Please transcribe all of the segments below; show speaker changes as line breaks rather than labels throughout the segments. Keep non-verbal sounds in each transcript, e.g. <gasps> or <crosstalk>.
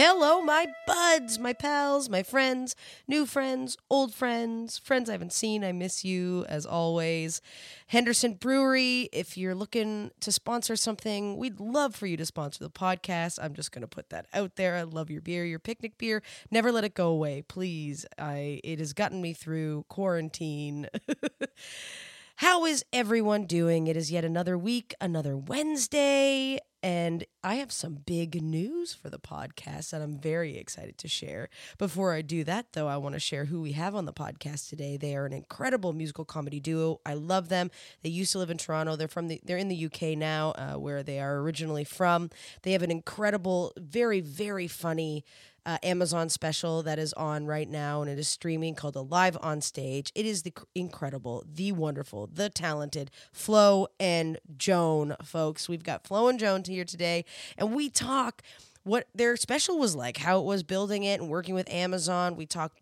Hello, my buds, my pals, my friends, new friends, old friends, friends I haven't seen. I miss you as always. Henderson Brewery, if you're looking to sponsor something, we'd love for you to sponsor the podcast. I'm just going to put that out there. I love your beer, your picnic beer. Never let it go away, please. I it has gotten me through quarantine. <laughs> How is everyone doing? It is yet another week, another Wednesday, and I have some big news for the podcast that I'm very excited to share. Before I do that, though, I want to share who we have on the podcast today. They are an incredible musical comedy duo. I love them. They used to live in Toronto. They're from the they're in the UK now, uh, where they are originally from. They have an incredible, very very funny uh, Amazon special that is on right now and it is streaming called Alive on Stage. It is the incredible, the wonderful, the talented Flo and Joan, folks. We've got Flo and Joan here today, and we talk what their special was like, how it was building it and working with Amazon. We talk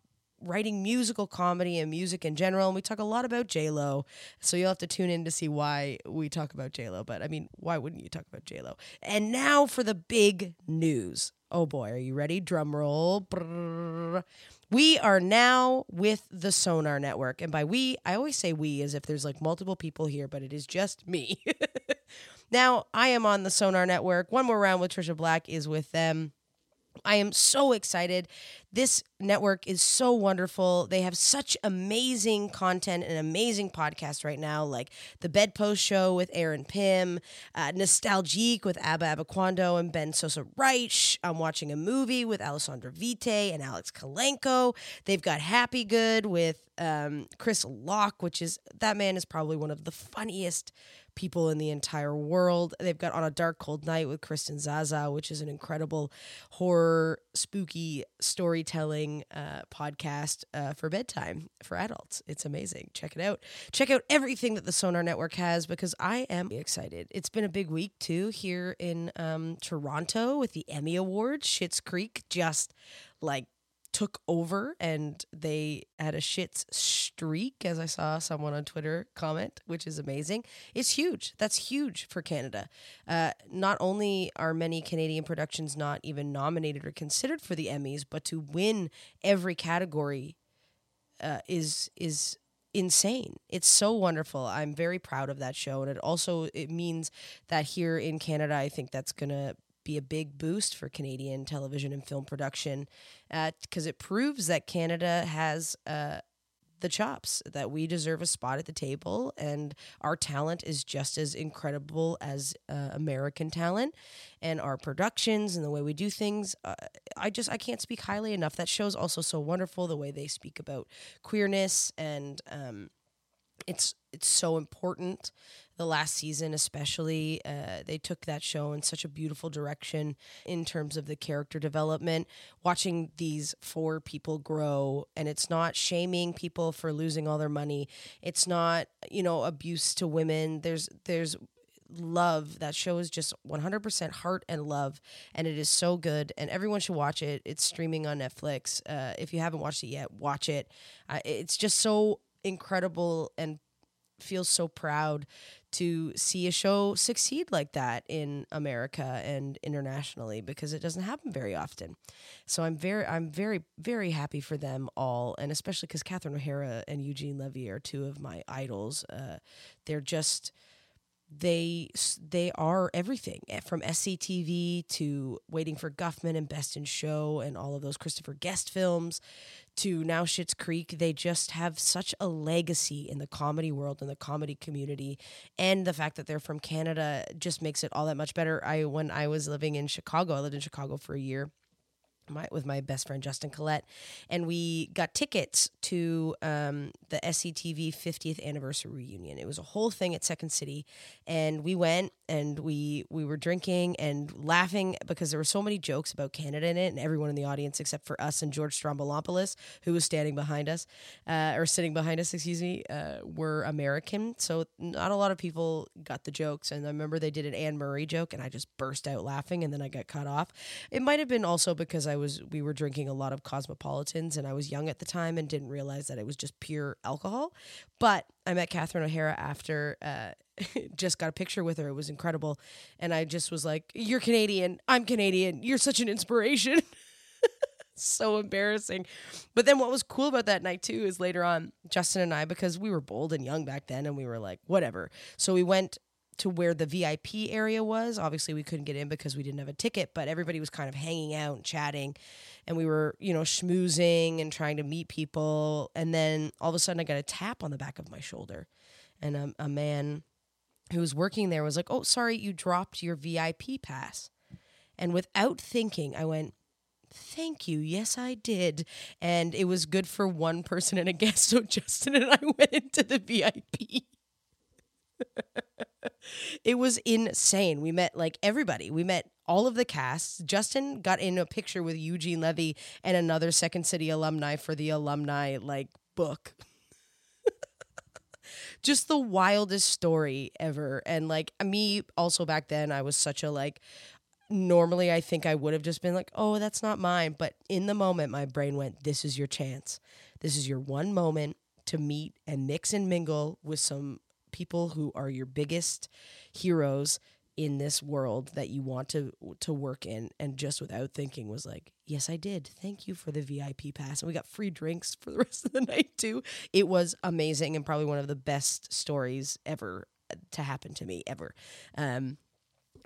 writing musical comedy and music in general. And we talk a lot about J Lo, so you'll have to tune in to see why we talk about J Lo. But I mean, why wouldn't you talk about J Lo? And now for the big news. Oh boy, are you ready? Drum roll. Brrr. We are now with the Sonar Network, and by we, I always say we as if there's like multiple people here, but it is just me. <laughs> now I am on the Sonar Network. One more round with Tricia Black is with them. I am so excited. This network is so wonderful. They have such amazing content and amazing podcasts right now, like the Bedpost Show with Aaron Pym, uh, Nostalgique with Abba Abaquando and Ben Sosa Reich. I'm watching a movie with Alessandra Vite and Alex Kalenko. They've got Happy Good with um, Chris Locke, which is that man is probably one of the funniest people in the entire world. They've got On a Dark Cold Night with Kristen Zaza, which is an incredible horror, spooky storytelling uh, podcast uh, for bedtime for adults. It's amazing. Check it out. Check out everything that the Sonar Network has because I am excited. It's been a big week too here in um, Toronto with the Emmy Awards. Schitt's Creek just like took over and they had a shits streak, as I saw someone on Twitter comment, which is amazing. It's huge. That's huge for Canada. Uh, not only are many Canadian productions not even nominated or considered for the Emmys, but to win every category uh, is is insane. It's so wonderful. I'm very proud of that show, and it also it means that here in Canada, I think that's gonna be a big boost for Canadian television and film production because uh, it proves that Canada has uh, the chops, that we deserve a spot at the table, and our talent is just as incredible as uh, American talent, and our productions and the way we do things. Uh, I just I can't speak highly enough. That show's also so wonderful the way they speak about queerness and. Um, it's it's so important the last season especially uh, they took that show in such a beautiful direction in terms of the character development. Watching these four people grow and it's not shaming people for losing all their money. It's not you know abuse to women. There's there's love. That show is just 100% heart and love and it is so good and everyone should watch it. It's streaming on netflix. Uh, if you haven't watched it yet watch it. Uh, it's just so incredible and feels so proud to see a show succeed like that in America and internationally because it doesn't happen very often. So I'm very I'm very very happy for them all and especially cuz Catherine O'Hara and Eugene Levy are two of my idols. Uh, they're just they they are everything eh, from SCTV to Waiting for Guffman and Best in Show and all of those Christopher Guest films to now Schitt's Creek. They just have such a legacy in the comedy world and the comedy community, and the fact that they're from Canada just makes it all that much better. I when I was living in Chicago, I lived in Chicago for a year my with my best friend Justin Collette, and we got tickets to um, the SCTV 50th anniversary reunion. It was a whole thing at Second City, and we went and we we were drinking and laughing because there were so many jokes about Canada in it, and everyone in the audience except for us and George Stroumboulopoulos, who was standing behind us, uh, or sitting behind us, excuse me, uh, were American. So not a lot of people got the jokes, and I remember they did an Anne Murray joke, and I just burst out laughing, and then I got cut off. It might have been also because I was we were drinking a lot of cosmopolitans and I was young at the time and didn't realize that it was just pure alcohol. But I met Catherine O'Hara after uh, <laughs> just got a picture with her. It was incredible. And I just was like, You're Canadian. I'm Canadian. You're such an inspiration. <laughs> so embarrassing. But then what was cool about that night too is later on, Justin and I, because we were bold and young back then and we were like, whatever. So we went to where the VIP area was. Obviously, we couldn't get in because we didn't have a ticket, but everybody was kind of hanging out and chatting. And we were, you know, schmoozing and trying to meet people. And then all of a sudden, I got a tap on the back of my shoulder. And a, a man who was working there was like, Oh, sorry, you dropped your VIP pass. And without thinking, I went, Thank you. Yes, I did. And it was good for one person and a <laughs> guest. So Justin and I went into the VIP. <laughs> it was insane. We met like everybody. We met all of the casts. Justin got in a picture with Eugene Levy and another Second City alumni for the alumni like book. <laughs> Just the wildest story ever. And like me also back then I was such a like normally I think I would have just been like, "Oh, that's not mine." But in the moment my brain went, "This is your chance. This is your one moment to meet and mix and mingle with some people who are your biggest heroes in this world that you want to to work in and just without thinking was like yes i did thank you for the vip pass and we got free drinks for the <laughs> rest of the night too it was amazing and probably one of the best stories ever to happen to me ever um,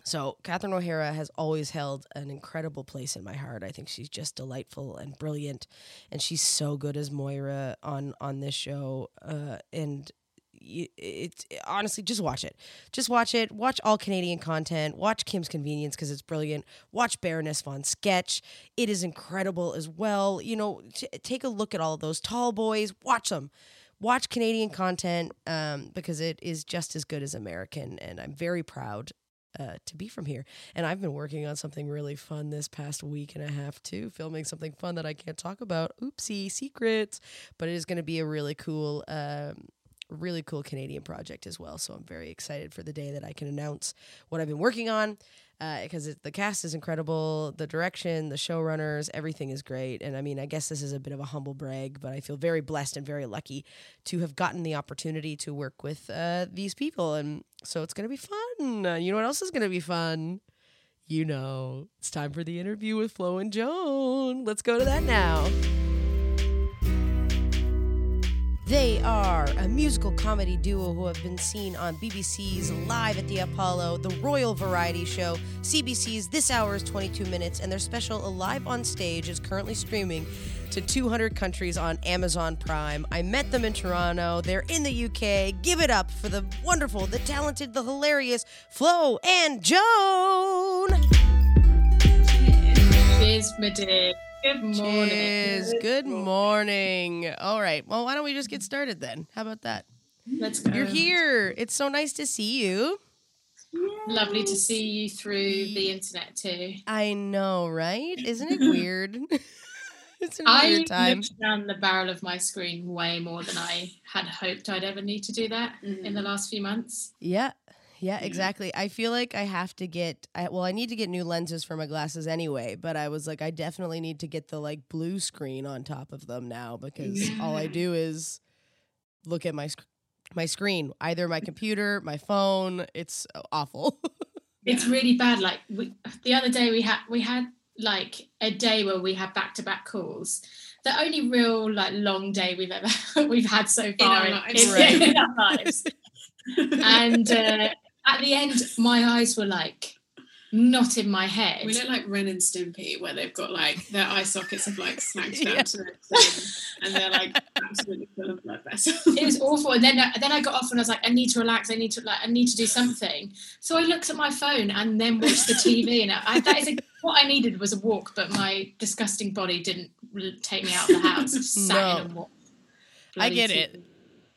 so Catherine O'Hara has always held an incredible place in my heart. I think she's just delightful and brilliant, and she's so good as Moira on on this show. Uh, and it's it, honestly just watch it. Just watch it. Watch all Canadian content. Watch Kim's Convenience because it's brilliant. Watch Baroness von Sketch. It is incredible as well. You know, t- take a look at all those Tallboyz. Watch them. Watch Canadian content um, because it is just as good as American, and I'm very proud uh, to be from here. And I've been working on something really fun this past week and a half too, filming something fun that I can't talk about. Oopsie, secrets. But it is going to be a really cool um, really cool Canadian project as well. So I'm very excited for the day that I can announce what I've been working on because uh, the cast is incredible, the direction, the showrunners, everything is great. And I mean, I guess this is a bit of a humble brag, but I feel very blessed and very lucky to have gotten the opportunity to work with uh, these people. And so it's going to be fun. Uh, you know what else is going to be fun? You know, it's time for the interview with Flo and Joan. Let's go to that now. They are a musical comedy duo who have been seen on BBC's Live at the Apollo, the Royal Variety Show, CBC's This Hour is 22 Minutes, and their special Alive on Stage is currently streaming to 200 countries on Amazon Prime. I met them in Toronto. They're in the UK. Give it up for the wonderful, the talented, the hilarious Flo and Joan.
Cheers, my. Good morning.
Cheers. Good morning. All right. Well, why don't we just get started then? How about that?
Let's go.
You're here. It's so nice to see you.
Lovely to see you through the internet too.
I know, right? Isn't it <laughs> weird? <laughs> it's a
I
weird time.
I looked down the barrel of my screen way more than I had hoped I'd ever need to do that in the mm. last few months.
Yeah. Yeah, exactly. I feel like I have to get I, well, I need to get new lenses for my glasses anyway, but I was like I definitely need to get the like blue screen on top of them now because all I do is look at my sc- my screen, either my computer, my phone. It's awful. <laughs>
It's really bad. Like we, the other day, we had we had like a day where we had back to back calls. The only real like long day we've ever <laughs> we've had so far
our
in,
lives.
in-
Right. <laughs>
in our lives. and uh, at the end, my eyes were like not in my head.
We look like Ren and Stimpy, where they've got like their eye sockets have like snagged down <laughs>
Yeah.
to their chin, and they're like absolutely full of blood vessels. <laughs>
it was awful. And then uh, then I got off and I was like, I need to relax. I need to like I need to do something. So I looked at my phone and then watched the TV. <laughs> And I, that is a, what I needed was a walk, but my disgusting body didn't take me out of the house. Just sat
No.
in and walked.
I
Bloody
get it.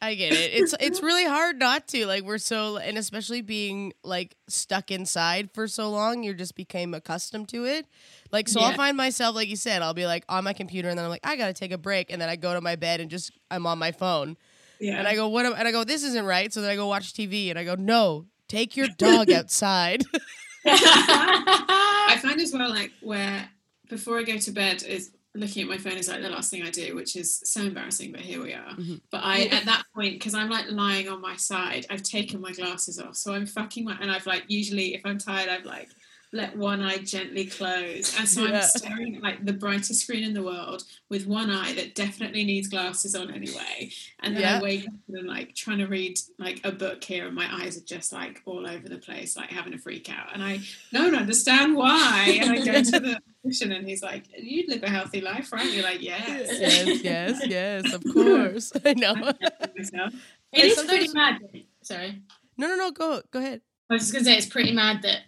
TV.
I get it. It's it's really hard not to. Like we're so and especially being like stuck inside for so long, you just became accustomed to it. Like so I'll find myself like you said, I'll be like on my computer and then I'm like I got to take a break and then I go to my bed and just I'm on my phone.
Yeah,
And I go what am, and I go this isn't right. So then I go watch TV and I go no, take your dog <laughs> outside. <laughs> <laughs>
I find as well like where before I go to bed is looking at my phone is like the last thing I do, which is so embarrassing. But here we are.
Mhm.
But I at that point because I'm like lying on my side, I've taken my glasses off, so I'm fucking my and I've like usually if I'm tired, I've like let one eye gently close. And so
Yeah.
I'm staring at like the brightest screen in the world with one eye that definitely needs glasses on anyway. And then
Yeah.
I wake up and I'm like trying to read like a book here and my eyes are just like all over the place, like having a freak out. And I don't understand why. And I go to the <laughs> physician and he's like, You live a healthy life, right? You're like, Yes.
yes, yes, <laughs> yes, of course. <laughs> I know.
Myself.
It
And
is pretty mad. Sorry.
No, no, no. Go, go ahead.
I was just going to say it's pretty mad that,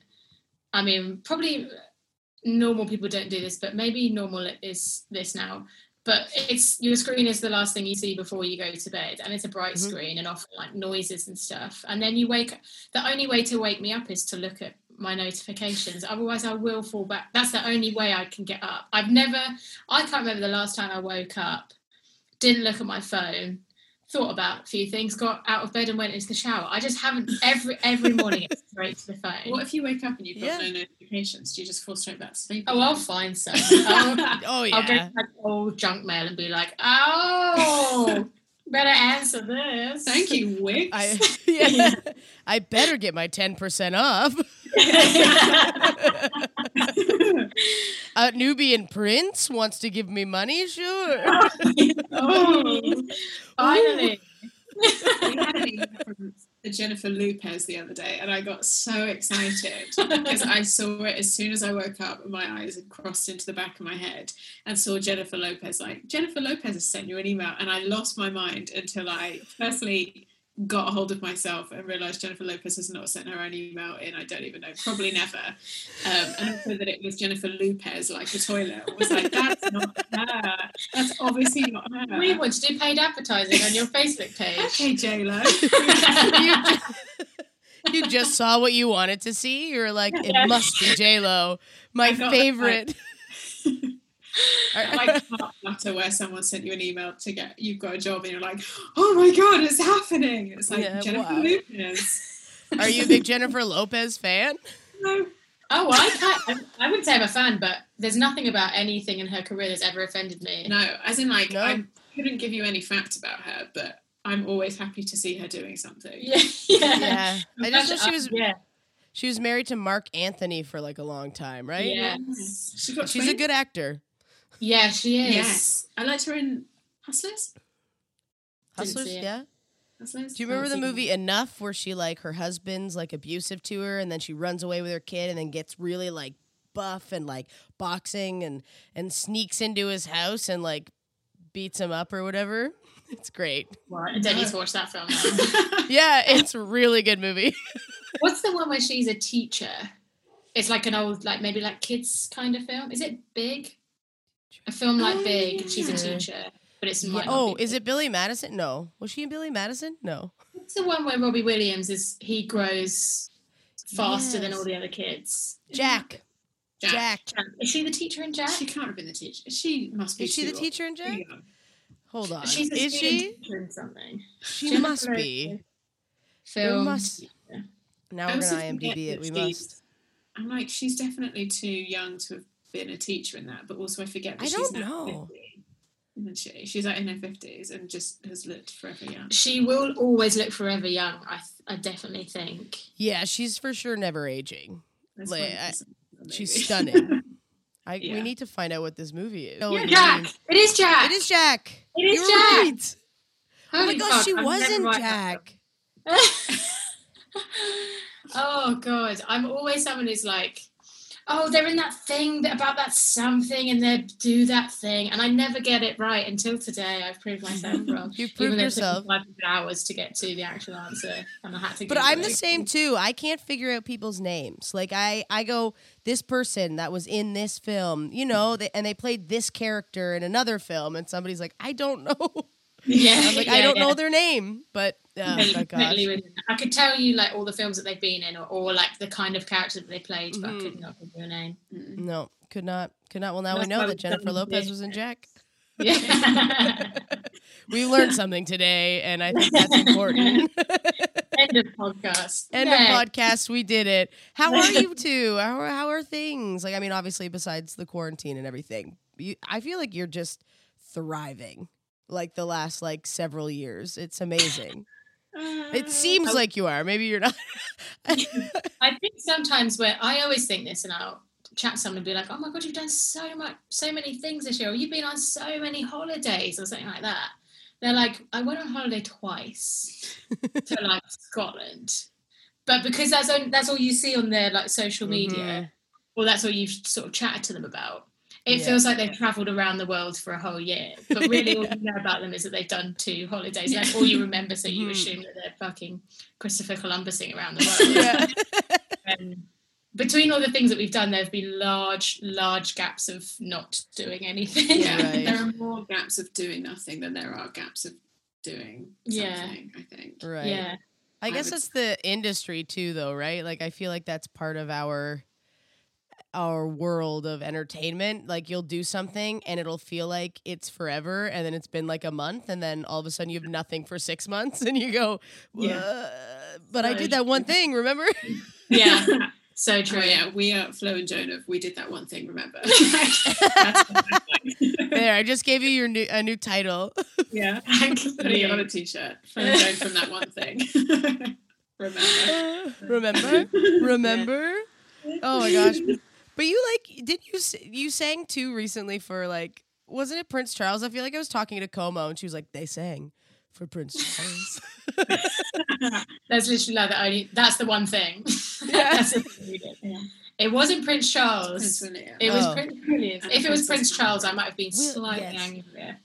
I mean, probably normal people don't do this, but maybe normal is this now. But it's your screen is the last thing you see before you go to bed, and it's a bright
Mhm.
screen and often like noises and stuff. And then you wake. Up the only way to wake me up is to look at my notifications. Otherwise, I will fall back. That's the only way I can get up. I've never. I can't remember the last time I woke up, didn't look at my phone, thought about a few things, got out of bed and went into the shower. I just haven't every every morning it's straight to the phone.
What if you wake up and you've got
Yeah.
no notifications? Do you just fall straight back to sleep?
Oh, I'll find some. <laughs> I'll,
Oh yeah.
I'll go
yeah.
to my old junk mail and be like, oh, better answer this.
Thank you, Wix.
I <laughs> yeah. <laughs> I better get my ten percent off. <laughs> A Nubian prince wants to give me money. Sure.
oh, finally.
We had an email from Jennifer Lopez the other day, and I got so excited <laughs> because I saw it as soon as I woke up, and my eyes had crossed into the back of my head, and saw Jennifer Lopez. Like Jennifer Lopez has sent you an email, and I lost my mind until I firstly got a hold of myself and realized Jennifer Lopez has not sent her own email in I don't even know, probably never. Um, and also that it was Jennifer Lopez, like a toilet. I was like, that's not her. That's obviously not her.
We want to do paid advertising on your Facebook page.
Okay, J Lo.
you, you just saw what you wanted to see. You're like, it must be J Lo, my
I got
favorite.
Like heart flutter <laughs> where someone sent you an email to get you've got a job and you're like, oh my god, it's happening. It's like
Yeah,
Jennifer
wow.
Lopez. <laughs>
Are you a big Jennifer Lopez fan?
No,
Oh, I can't. I wouldn't say I'm a fan, but there's nothing about anything in her career that's ever offended me.
no, as in like
No.
I couldn't give you any fact about her, but I'm always happy to see her doing something.
Yeah, <laughs> yeah.
Yeah, I just know she was
Yeah,
she was married to Marc Anthony for like a long time, right?
Yeah.
She got
She's a good actor.
Yeah, she is.
Yes. I liked her in Hustlers.
Hustlers, yeah.
Hustlers.
Do you remember the
Haven't
movie Enough, where she like her husband's like abusive to her, and then she runs away with her kid, and then gets really like buff and like boxing, and and sneaks into his house and like beats him up or whatever. <laughs> It's great.
Right, I need to watch that film. <laughs> <laughs>
Yeah, it's a really good movie.
What's the one where she's a teacher? It's like an old, like maybe like kids kind of film. Is it Big? A film like
Oh,
Big, and she's a teacher, but it's
Yeah.
not
Oh, is it Billy Madison? No. Was she in Billy Madison? No.
It's the one where Robbie Williams is he grows faster than all the other kids.
Jack.
Jack.
Jack.
Is she the teacher in Jack?
She can't have been the teacher. She must be.
Is she the
too
teacher in
old.
Jack?
Too.
Hold on.
She's a
Is she?
teacher in something.
She
Jennifer
must be.
Lopez.
There
Film.
must. Now
I
we're
also
gonna
forget
IMDb it. We
she's-
must.
I'm like, she's definitely too young to have been a teacher in that, but also I forget that
I
she's
don't
now
know.
50. Isn't she? She's like in her fifties and just has looked forever young.
She will always look forever young. I, th- I definitely think.
Yeah, she's for sure never aging.
That's
Like,
one
I-
percent,
She's stunning. <laughs> I we
Yeah.
need to find out what this movie is. Oh,
Yeah,
it
Jack.
is-
It is Jack.
It is Jack.
It is
You're
Jack.
right. Oh my
Holy
gosh,
fuck,
she
I've wasn't
in
that
Jack. <laughs>
oh god, I'm always someone who's like, oh, they're in that thing about that something, and they do that thing, and I never get it right until today. I've proved myself <laughs> wrong.
You've proved yourself.
500 hours to get to the actual answer, and I had to.
But I'm the same too. I can't figure out people's names. Like I, I go this person that was in this film, you know, they, and they played this character in another film, and somebody's like, I don't <laughs> know.
Yeah,
I'm like, I don't
yeah.
know their name, but oh
Totally-
my gosh,
totally with you. I could tell you like all the films that they've been in, or, or like the kind of character that they played, but I could not give you a name.
Mm.
no, could not, could not. Well, now we know that Jennifer Lopez
do
was in Jack.
Yeah. <laughs>
We learned <laughs> something today, and I think that's important. <laughs>
End of podcast.
End
Yeah.
of podcast. We did it. How are you two? How are, how are things? Like, I mean, obviously, besides the quarantine and everything, you, I feel like you're just thriving. Like the last like several years, it's amazing. It seems
Oh.
like you are. Maybe you're not. <laughs>
I think sometimes where I always think this, and I'll chat to someone and be like, "Oh my god, you've done so much, so many things this year. Or you've been on so many holidays, or something like that." They're like, "I went on holiday twice <laughs> to like Scotland," but because that's on, that's all you see on their like social media,
Mhm.
or that's all you've sort of chatted to them about. It
Yeah.
feels like they've travelled around the world for a whole year, but <laughs> really all you know about them is that they've done two holidays. That's all you remember, so you
Mhm.
assume that they're fucking Christopher Columbusing around the world <laughs>
yeah. <laughs>
um, between all the things that we've done, there have been large, large gaps of not doing anything.
Yeah,
Right.
there are more gaps of doing nothing than there are gaps of doing
Yeah.
I think.
Right.
Yeah.
I
I
guess
would
it's the industry too, though, right? Like, I feel like that's part of our our world of entertainment. Like, you'll do something and it'll feel like it's forever, and then it's been like a month, and then all of a sudden you have nothing for six <laughs> months, and you go,
Yeah.
"Uh, "But I did that one thing, remember?"
Yeah. <laughs> So true.
Oh yeah, we are Flo and Jonah. We did that one thing. Remember? <laughs> That's
there, I just gave you your new a new title.
yeah,
Thank
putting it on a
you.
t-shirt. Flo and Jonah from that one thing. Remember?
remember, remember. Oh my gosh! But you like, did you you sang too recently for like, wasn't it Prince Charles? I feel like I was talking to Como and she was like, they sang for Prince Charles. <laughs> <laughs>
That's literally like the only. That's the one thing.
Yeah. <laughs>
That's the thing we did. It wasn't Prince Charles.
Prince William.
It was
Oh.
Prince William. If it was Prince Charles, I might have been slightly
yes.
angrier.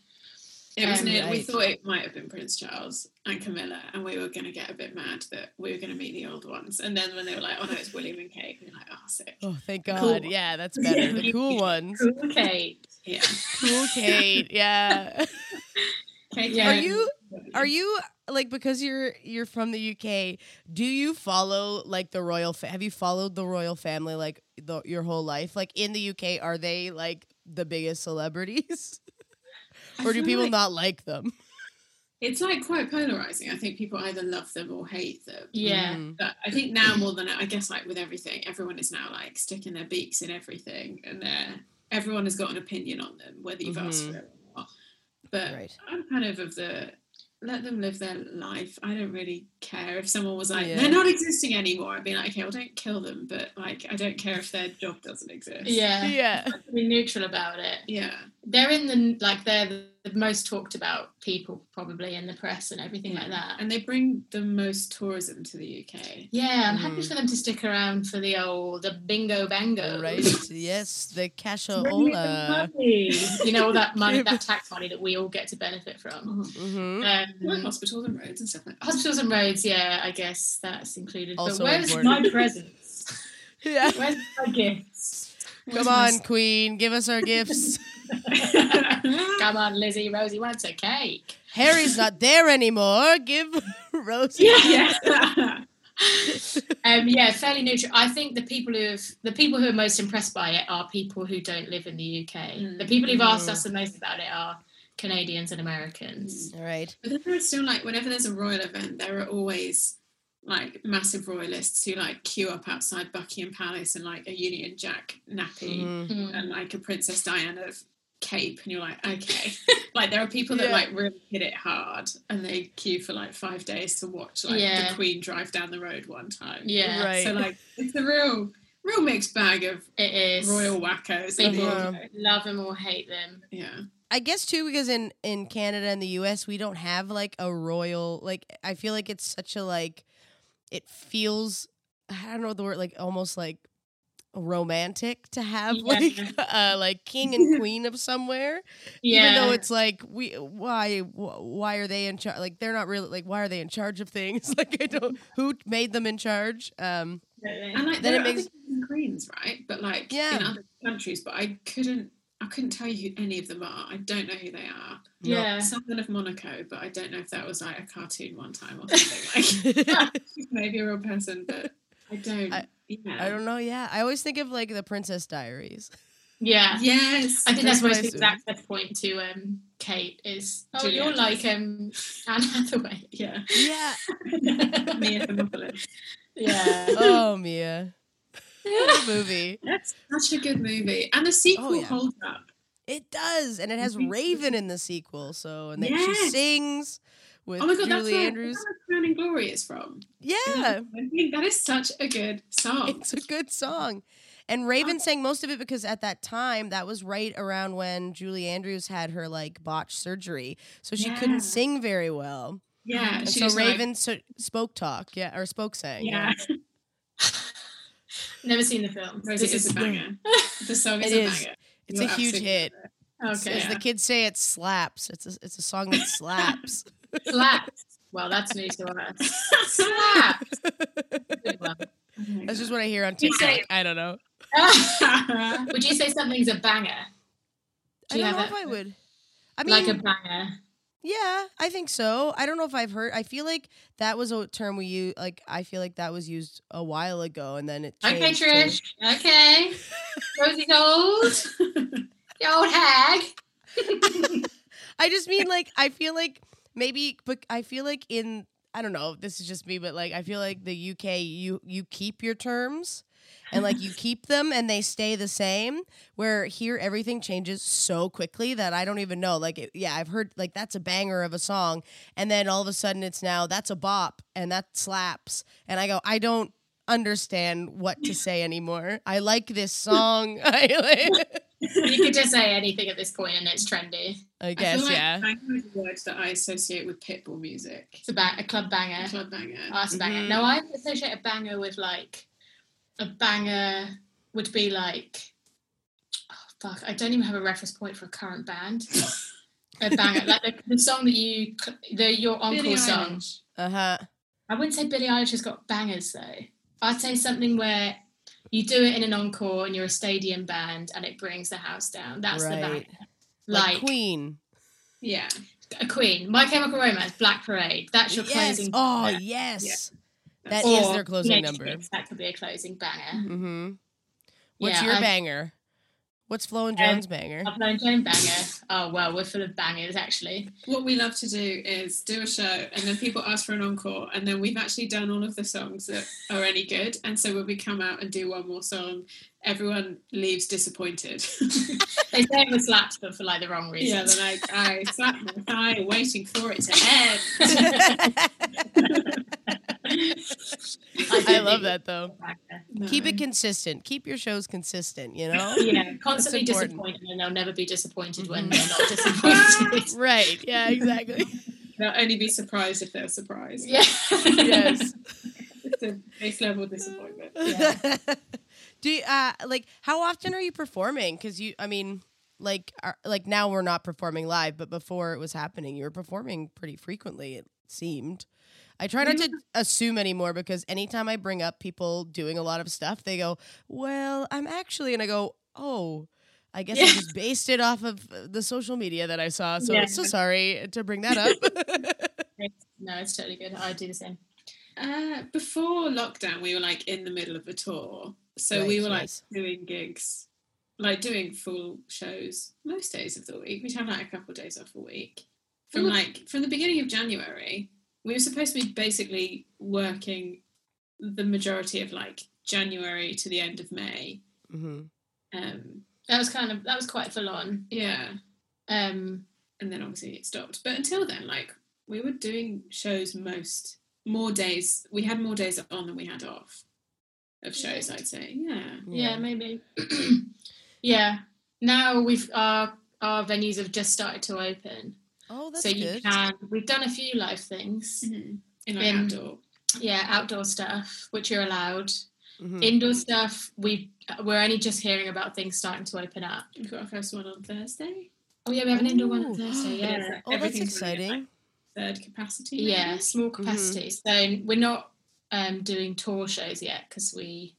It was
Um,
near, we thought it might have been Prince Charles and Camilla, and we were going to get a bit mad that we were going to meet the old ones. And then when they were like, "Oh no, it's William and Kate," we were like, "Oh, sick."
oh, thank God!
Cool.
Yeah, that's better. The <laughs> cool ones.
Cool Kate.
Yeah.
Cool Kate. Yeah. <laughs>
Kate,
Yeah.
Are you are you like because you're you're from the UK? Do you follow like the royal? Fa- have you followed the royal family like the, your whole life? Like in the UK, are they like the biggest celebrities, <laughs> <laughs> or do people
like
not like them? <laughs>
It's like quite polarizing. I think people either love them or hate them.
Yeah.
Mm.
But I think now more than I guess, like with everything, everyone is now like sticking their beaks in everything, and they're everyone has got an opinion on them, whether you've asked
Mhm.
for it or not. But
Right.
I'm kind of of the let them live their life. I don't really care if someone was like
Yeah.
they're not existing anymore. I'd be like, okay, well, don't kill them, but like I don't care if their job doesn't exist.
Yeah.
Yeah. <laughs>
Be neutral about it.
yeah.
They're in the like they're the, the most talked about people probably in the press and everything like that.
And they bring the most tourism to the UK.
Yeah, I'm happy
Mm.
for them to stick around for the old the bingo bango.
Right. Yes, the
Bring me
cashola.
you know all that money, <laughs> that tax money that we all get to benefit from.
hmm
Like
Um,
hospitals and roads and stuff like that.
hospitals and roads, yeah, I guess that's included.
Also
but where's
important.
my <laughs> presents?
Yeah.
Where's my gifts?
Come on, Queen, give us our gifts. <laughs> <laughs>
Come on, Lizzie. Rosie wants a cake.
Harry's not there anymore. Give <laughs> Rosie.
yeah. <laughs>
Um, yeah, fairly neutral. I think the people who've the people who are most impressed by it are people who don't live in the UK. The people who've asked us the most about it are Canadians and Americans.
All right.
But then there are still like whenever there's a royal event, there are always like massive royalists who like queue up outside Buckingham Palace and like a Union Jack nappy
Mhm.
Mm.
and like a Princess Diana cape, and you're like, okay. <laughs> like there are people that
Yeah.
like really hit it hard, and they queue for like five days to watch like
Yeah.
the Queen drive down the road one time.
Yeah,
Right.
So like it's a real, real mixed bag of
it is.
royal wackos.
People love them or hate them.
Yeah.
I guess too because in in Canada and the US we don't have like a royal like I feel like it's such a like it feels I don't know the word like almost like romantic to have
Yeah. <laughs>
like uh like king and <laughs> queen of somewhere
Yeah,
even though it's like we why why are they in charge like they're not really like why are they in charge of things <laughs> like I don't who made them in charge um
And like
Then it makes-
queens, right? But like
Yeah.
in other countries, but I couldn't I couldn't tell you who any of them are. I don't know who they are.
yeah.
Something of Monaco, but I don't know if that was like a cartoon one time or something. Like maybe a real person, but I don't.
I-
yeah.
I don't know yeah I always think of like the Princess Diaries
yeah.
Yes.
I think
That's
that's
what
most
I
people's
assume.
access point to um, Kate is oh
Juliet.
you're like um Anne Hathaway. <laughs>
yeah.
yeah <laughs>
Mia Thermopolis.
yeah.
oh Mia what a <laughs> movie
That's such a good movie, and the sequel
Oh, yeah.
holds up.
It does, and it has
Mhm.
Raven in the sequel. So, and then she sings with
Oh my god, that's
Julie
where,
Andrews.
that's where Morning Glory is from.
Yeah,
I think that is such a good song.
it's a good song. And Raven um, sang most of it because at that time, that was right around when Julie Andrews had her like botched surgery, so she
Yeah.
couldn't sing very well.
yeah,
And
she
so
was like-
Raven so- spoke talk, yeah, or spoke sang.
yeah, <laughs>
Never seen the film.
Rosie
This
is
is
a banger. <laughs> The song is
It
a
is.
banger.
It's
You're
a huge hit.
okay.
As the kids say, it slaps. It's a, it's a song that <laughs> slaps.
Slaps. Well, that's new to us. <laughs> Slaps. Good one.
My <laughs>
That's just what I hear on
You say-
TikTok. I don't know. <laughs>
Would you say something's a banger?
I
Do you
don't know
have
if
a-
I would. I mean,
like a banger.
yeah, I think so. I don't know if I've heard. I feel like that was a term we use. Like, I feel like that was used a while ago, and then it.
Okay,
changed to-
Trish. Okay. Rosie's old. The old hag.
I just mean like I feel like maybe, but I feel like in I don't know. This is just me, but like I feel like the UK, you you keep your terms. And like you <laughs> keep them and they stay the same. Where here everything changes so quickly that I don't even know. Like, it, yeah, I've heard like that's a banger of a song, and then all of a sudden it's now that's a bop and that slaps, and I go, I don't understand what to <laughs> say anymore. I like this song. <laughs> I, like,
You could just say anything at this point and it's trendy.
I
I
guess,
feel like
yeah.
banger is a word that I associate with pitbull music.
It's a, ba- a club banger.
Club banger.
Oh, that's a banger.
Mhm.
No, I associate a banger with like a banger would be like oh, fuck. I don't even have a reference point for a current band. <laughs> a banger, like the, the song that you, the your encore
Billie
song.
Uh huh.
I wouldn't say Billie Eilish has got bangers though. I'd say something where you do it in an encore and you're a stadium band and it brings the house down. That's the banger.
Right.
Like,
Like Queen.
Yeah.
a Queen, My Chemical Romance, Black Parade. That's your
yes.
closing.
Oh,
banger.
yes. That
That's-
is their closing number.
That could be a closing banger.
Mm-hmm. What's
Yeah,
your
I-
banger? What's Flo and
Um,
Jones' banger?
I've known Joan banger. Oh well, we're full of bangers actually.
What we love to do is do a show and then people ask for an encore and then we've actually done all of the songs that are any good. And so when we come out and do one more song, everyone leaves disappointed. <laughs>
They say it was slaps, but for like the wrong
reason.
yeah,
they're like, I slapped my thigh waiting for it to end. <laughs> <laughs>
I
don't
love that though.
Banger.
Keep it consistent. Keep your shows consistent. You know.
Yeah, constantly
important.
disappointed, and they'll never be disappointed when
Mhm.
they're not <laughs> disappointed. <laughs>
right. Yeah. Exactly.
They'll only be surprised if they're surprised.
yeah. <laughs>
yes.
It's a base level disappointment.
Yeah.
Do you, uh like how often are you performing? Because you, I mean, like, are, like now we're not performing live, but before it was happening, you were performing pretty frequently. It seemed. I try not to assume anymore because anytime I bring up people doing a lot of stuff, they go, "Well, I'm actually," and I go, "Oh." I guess I just based it off of uh, the social media that I saw. So
Yeah.
I'm so sorry to bring that up. <laughs> <laughs>
No, it's totally good. I do the same.
Uh, before lockdown, we were like in the middle of a tour, so we were like
yes.
doing gigs, like doing full shows most days of the week. We'd have like a couple of days off a week. From like from the beginning of January, we were supposed to be basically working the majority of like January to the end of May.
hmm
Um,
That was kind of that was quite full on.
yeah,
Um,
and then obviously it stopped. But until then, like we were doing shows most more days. We had more days on than we had off of shows. I'd say, yeah.
yeah, maybe. <clears throat> yeah. Now we've our our venues have just started to open,
Oh, that's
so you
good.
can. We've done a few live things.
Mhm. In like
In-
outdoor.
Yeah, outdoor stuff, which you're allowed.
Mhm.
Indoor stuff, we we're only just hearing about things starting to open up.
We've got our first one on Thursday.
Oh yeah, we have an indoor one on Thursday.
Yeah,
Yeah,
Oh, that's
everything's
exciting.
like, third capacity.
yeah, small capacity. So we're not um, doing tour shows yet because we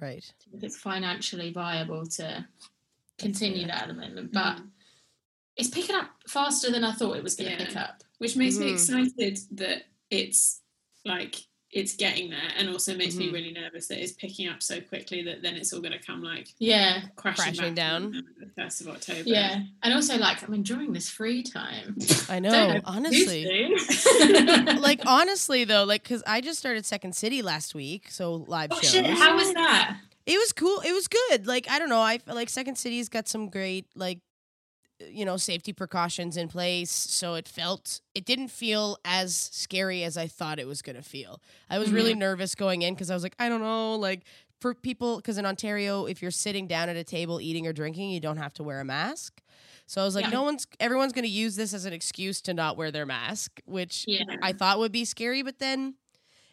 Right.
think it's financially viable to continue
fair.
that at the moment. But
Mm.
It's picking up faster than I thought it was going to
Yeah.
pick up.
Which makes me
Mhm.
excited that it's like it's getting there, and also makes me
Mhm.
really nervous that it's picking up so quickly that then it's all going to come like
Yeah,
crashing,
Crashing down.
the first of October.
yeah, and also like I'm enjoying this free time.
I <laughs> know.
know,
Honestly. like honestly though, like because I just started Second City last week, so live
oh
shows.
shit! How was that?
It was cool. It was good. Like I don't know. I feel like Second City's got some great like you know, safety precautions in place. So it felt, it didn't feel as scary as I thought it was going to feel. I was really nervous going in because I was like, I don't know, like for people, because in Ontario, if you're sitting down at a table eating or drinking, you don't have to wear a mask. So I was like,
Yeah.
no one's, everyone's going to use this as an excuse to not wear their mask, which
Yeah.
I thought would be scary, but then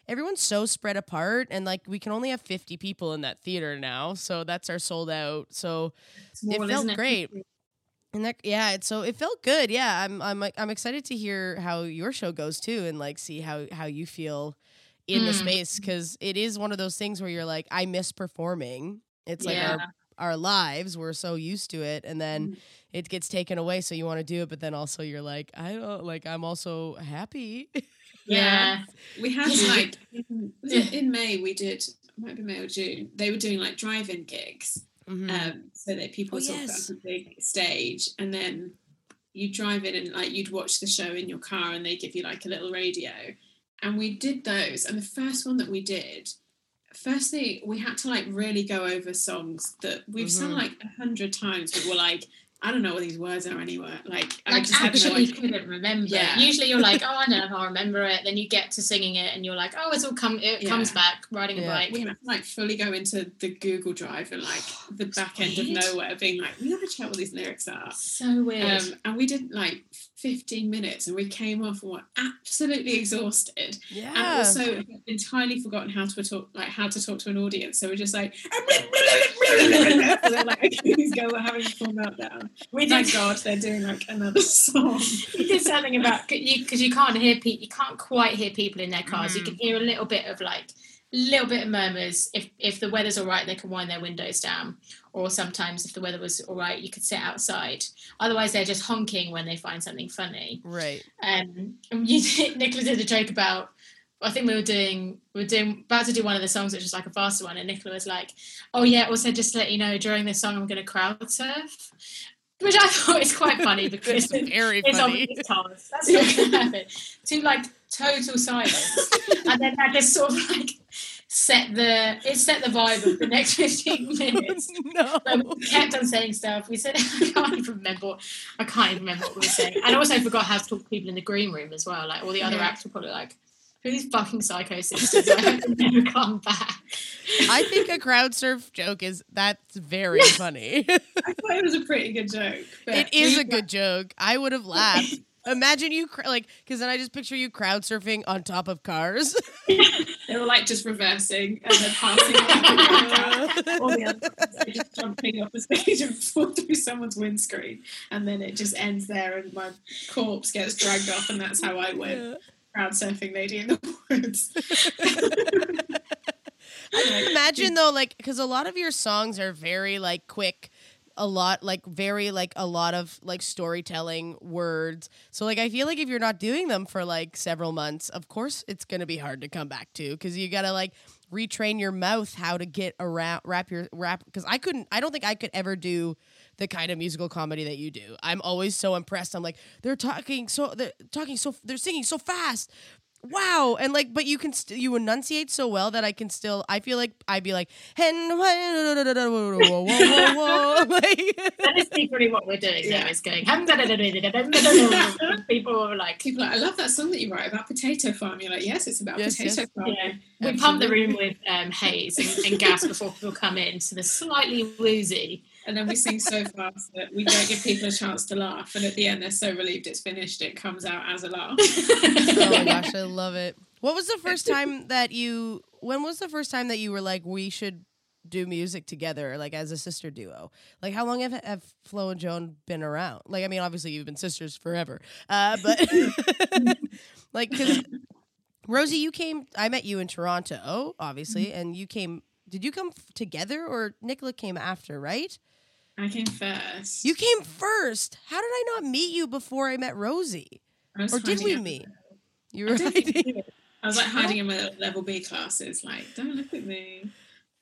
everyone's so spread apart and like we can only have 50 people in that theater now. So that's our sold out. So
Small,
felt
isn't
great. And that yeah, it's so it felt good. Yeah, I'm I'm I'm excited to hear how your show goes too and like see how how you feel in the
Mm.
space cuz it is one of those things where you're like I miss performing. It's like
Yeah.
our our lives we're so used to it and
Mm.
then it gets taken away so you want to do it but then also you're like I don't like I'm also happy. <laughs>
Yeah.
We <laughs> had like in, in May we did might be May or June. They were doing like drive-in gigs,
Mhm.
um, so that people
Oh,
of
yes.
put up a big stage, and then you drive in and like you'd watch the show in your car, and they give you like a little radio. And we did those, and the first one that we did, firstly we had to like really go over songs that we've sung
Mhm.
like a hundred times, but we're like, I don't know what these words are anywhere. Like, I
Like
just had no
couldn't remember.
Yeah.
Usually you're like, oh, I don't <laughs> know if I remember it. Then you get to singing it, and you're like, oh, it's all come. It
Yeah.
comes back. Riding a bike.
we had to like fully go into the Google Drive and like <gasps> the back end of nowhere, being like, we never check what these lyrics are.
So weird.
Um, and we didn't like 15 minutes and we came off and were absolutely exhausted
Yeah.
and also entirely forgotten how to talk like how to talk to an audience so we're just like and <laughs> then like okay, these go we're having a full meltdown
we
thank god they're doing like another <laughs> song
you did something about you because you can't hear people. You can't quite hear people in their cars. You
Mm.
can hear a little bit of like little bit of murmurs. If if the weather's all right, they can wind their windows down. Or sometimes, if the weather was all right, you could sit outside. Otherwise, they're just honking when they find something funny.
right.
Um, and you did, <laughs> Nicola did a joke about. I think we were doing we were doing about to do one of the songs, which is like a faster one, and Nicola was like, "Oh yeah, also just to let you know, during this song, I'm going to crowd surf," which I thought is quite funny <laughs> because
It's very
it's on
funny.
the guitars. That's not going to happen. To like total silence, and then that just sort of like set the it set the vibe of the next 15 <laughs> minutes.
no.
But we kept on saying stuff. We said <laughs> I can't even remember. What, I can't even remember what we were saying. And also forgot how to talk to people in the green room as well. Like all the other
Yeah.
acts were probably like, "Who are these fucking psycho sisters? I hope they never come back."
I think a crowd surf joke is that's very funny.
i thought it was a pretty good joke
it is a good joke. I would have laughed. Imagine you cr- like because then I just picture you crowd surfing on top of cars. <laughs>
they were like just reversing and then passing <laughs> all the other they just jumping off the stage and fall through someone's windscreen and then it just ends there and my corpse gets dragged off and that's how I went crowd surfing lady in the woods. <laughs> <laughs>
I can imagine though, like because a lot of your songs are very like quick, a lot like very like a lot of like storytelling words. So like I feel like if you're not doing them for like several months, of course it's gonna be hard to come back to because you gotta like retrain your mouth how to get around wrap your wrap because I couldn't I don't think I could ever do the kind of musical comedy that you do. I'm always so impressed. I'm like they're talking so they're talking so they're singing so fast wow and like but you can st- you enunciate so well that i can still i feel like i'd be like and <laughs>
That is secretly what we're doing
Yeah.
now. Is going. People are like,
People are like, I love that song that you write about potato farm. You're like, yes, it's about
Yes,
potato
yes.
farm.
Yeah, we pump the room with um, haze and, and gas before people come in, so they're slightly woozy.
And then we sing so <laughs> fast that we don't give people a chance to laugh. And at the end, they're so relieved it's finished, it comes out as a laugh. <laughs>
oh my gosh i love it. What was the first <laughs> time that you when was the first time that you were like we should do music together like as a sister duo? Like how long have, have flo and joan been around? Like i mean obviously you've been sisters forever. Uh but like because rosie you came i met you in toronto obviously and you came did you come f- together or nicola came after right
I came first.
you came first how did i not meet you before i met rosie
I
or did we meet you were
don't we
hiding.
I was like hiding in my level B classes, like, don't look at me.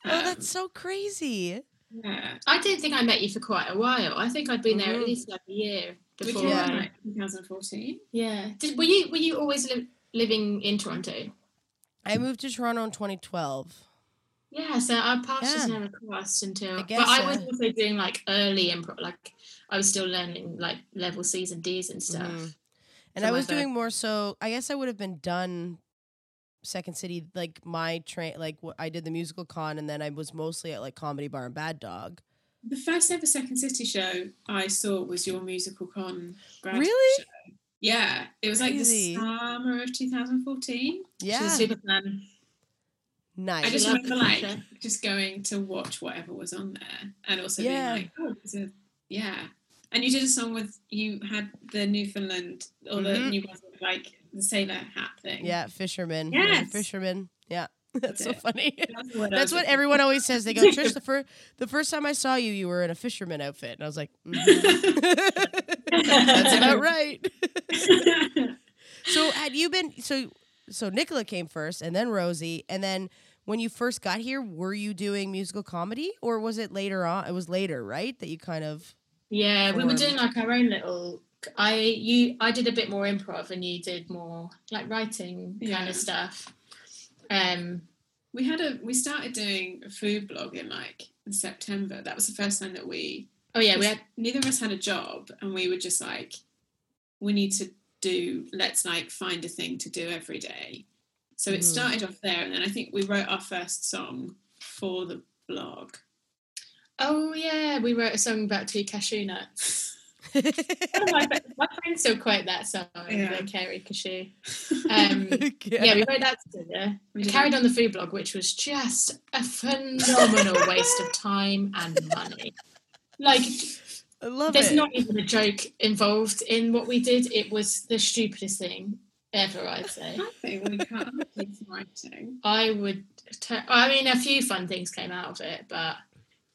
oh
Um,
that's so crazy
yeah.
I didn't think I met you for quite a while. I think I'd been there
Mhm.
at least like a year before.
Yeah.
I-
like 2014.
yeah. Did, were you were you always li- living in Toronto?
I moved to Toronto in 2012.
Yeah, so our paths just never crossed until.
I guess,
but I was
uh,
also doing like early improv, like I was still learning like level C's and D's and stuff.
Mhm. And I was doing more so. I guess I would have been done Second City like my train. Like I did the musical con, and then I was mostly at like Comedy Bar and Bad Dog.
The first ever Second City show I saw was your musical con
Really?
show. Yeah, it was like the summer of 2014.
She's
Yeah,
super fan.
Nice.
I just
love
remember like just going to watch whatever was on there, and also
Yeah.
being like, oh, a, yeah. And you did a song with you had the Newfoundland or the
Mhm.
New Brunswick like the sailor hat thing.
yeah, fisherman. Yeah, fisherman. Yeah, <laughs> that's so funny.
That's what,
That's what everyone always says. They go, <laughs> Trish, the first the first time I saw you, you were in a fisherman outfit, and I was like, <laughs> mhm. that's about right. so had you been so so Nicola came first, and then Rosie, and then when you first got here, were you doing musical comedy, or was it later on? It was later, right? That you kind of
Yeah, we were doing like our own little. I you I did a bit more improv and you did more like writing kind of stuff. Um,
we had a we started doing a food blog in like in September. That was the first time that we
oh yeah, we had
neither of us had a job and we were just like we need to do let's like find a thing to do every day so it
Mhm.
started off there and then i think we wrote our first song for the blog
oh yeah, we wrote a song about two cashew nuts. <laughs> My, my friends still quote that song,
Yeah.
the Carrie Cashew. <laughs> Um,
yeah.
yeah, we wrote that together. We
did.
carried on the food blog, which was just a phenomenal <laughs> waste of time and money. Like,
I love
there's
it.
not even a joke involved in what we did. It was the stupidest thing ever, I'd say.
i think we can't do writing
I would. T- I mean, a few fun things came out of it, but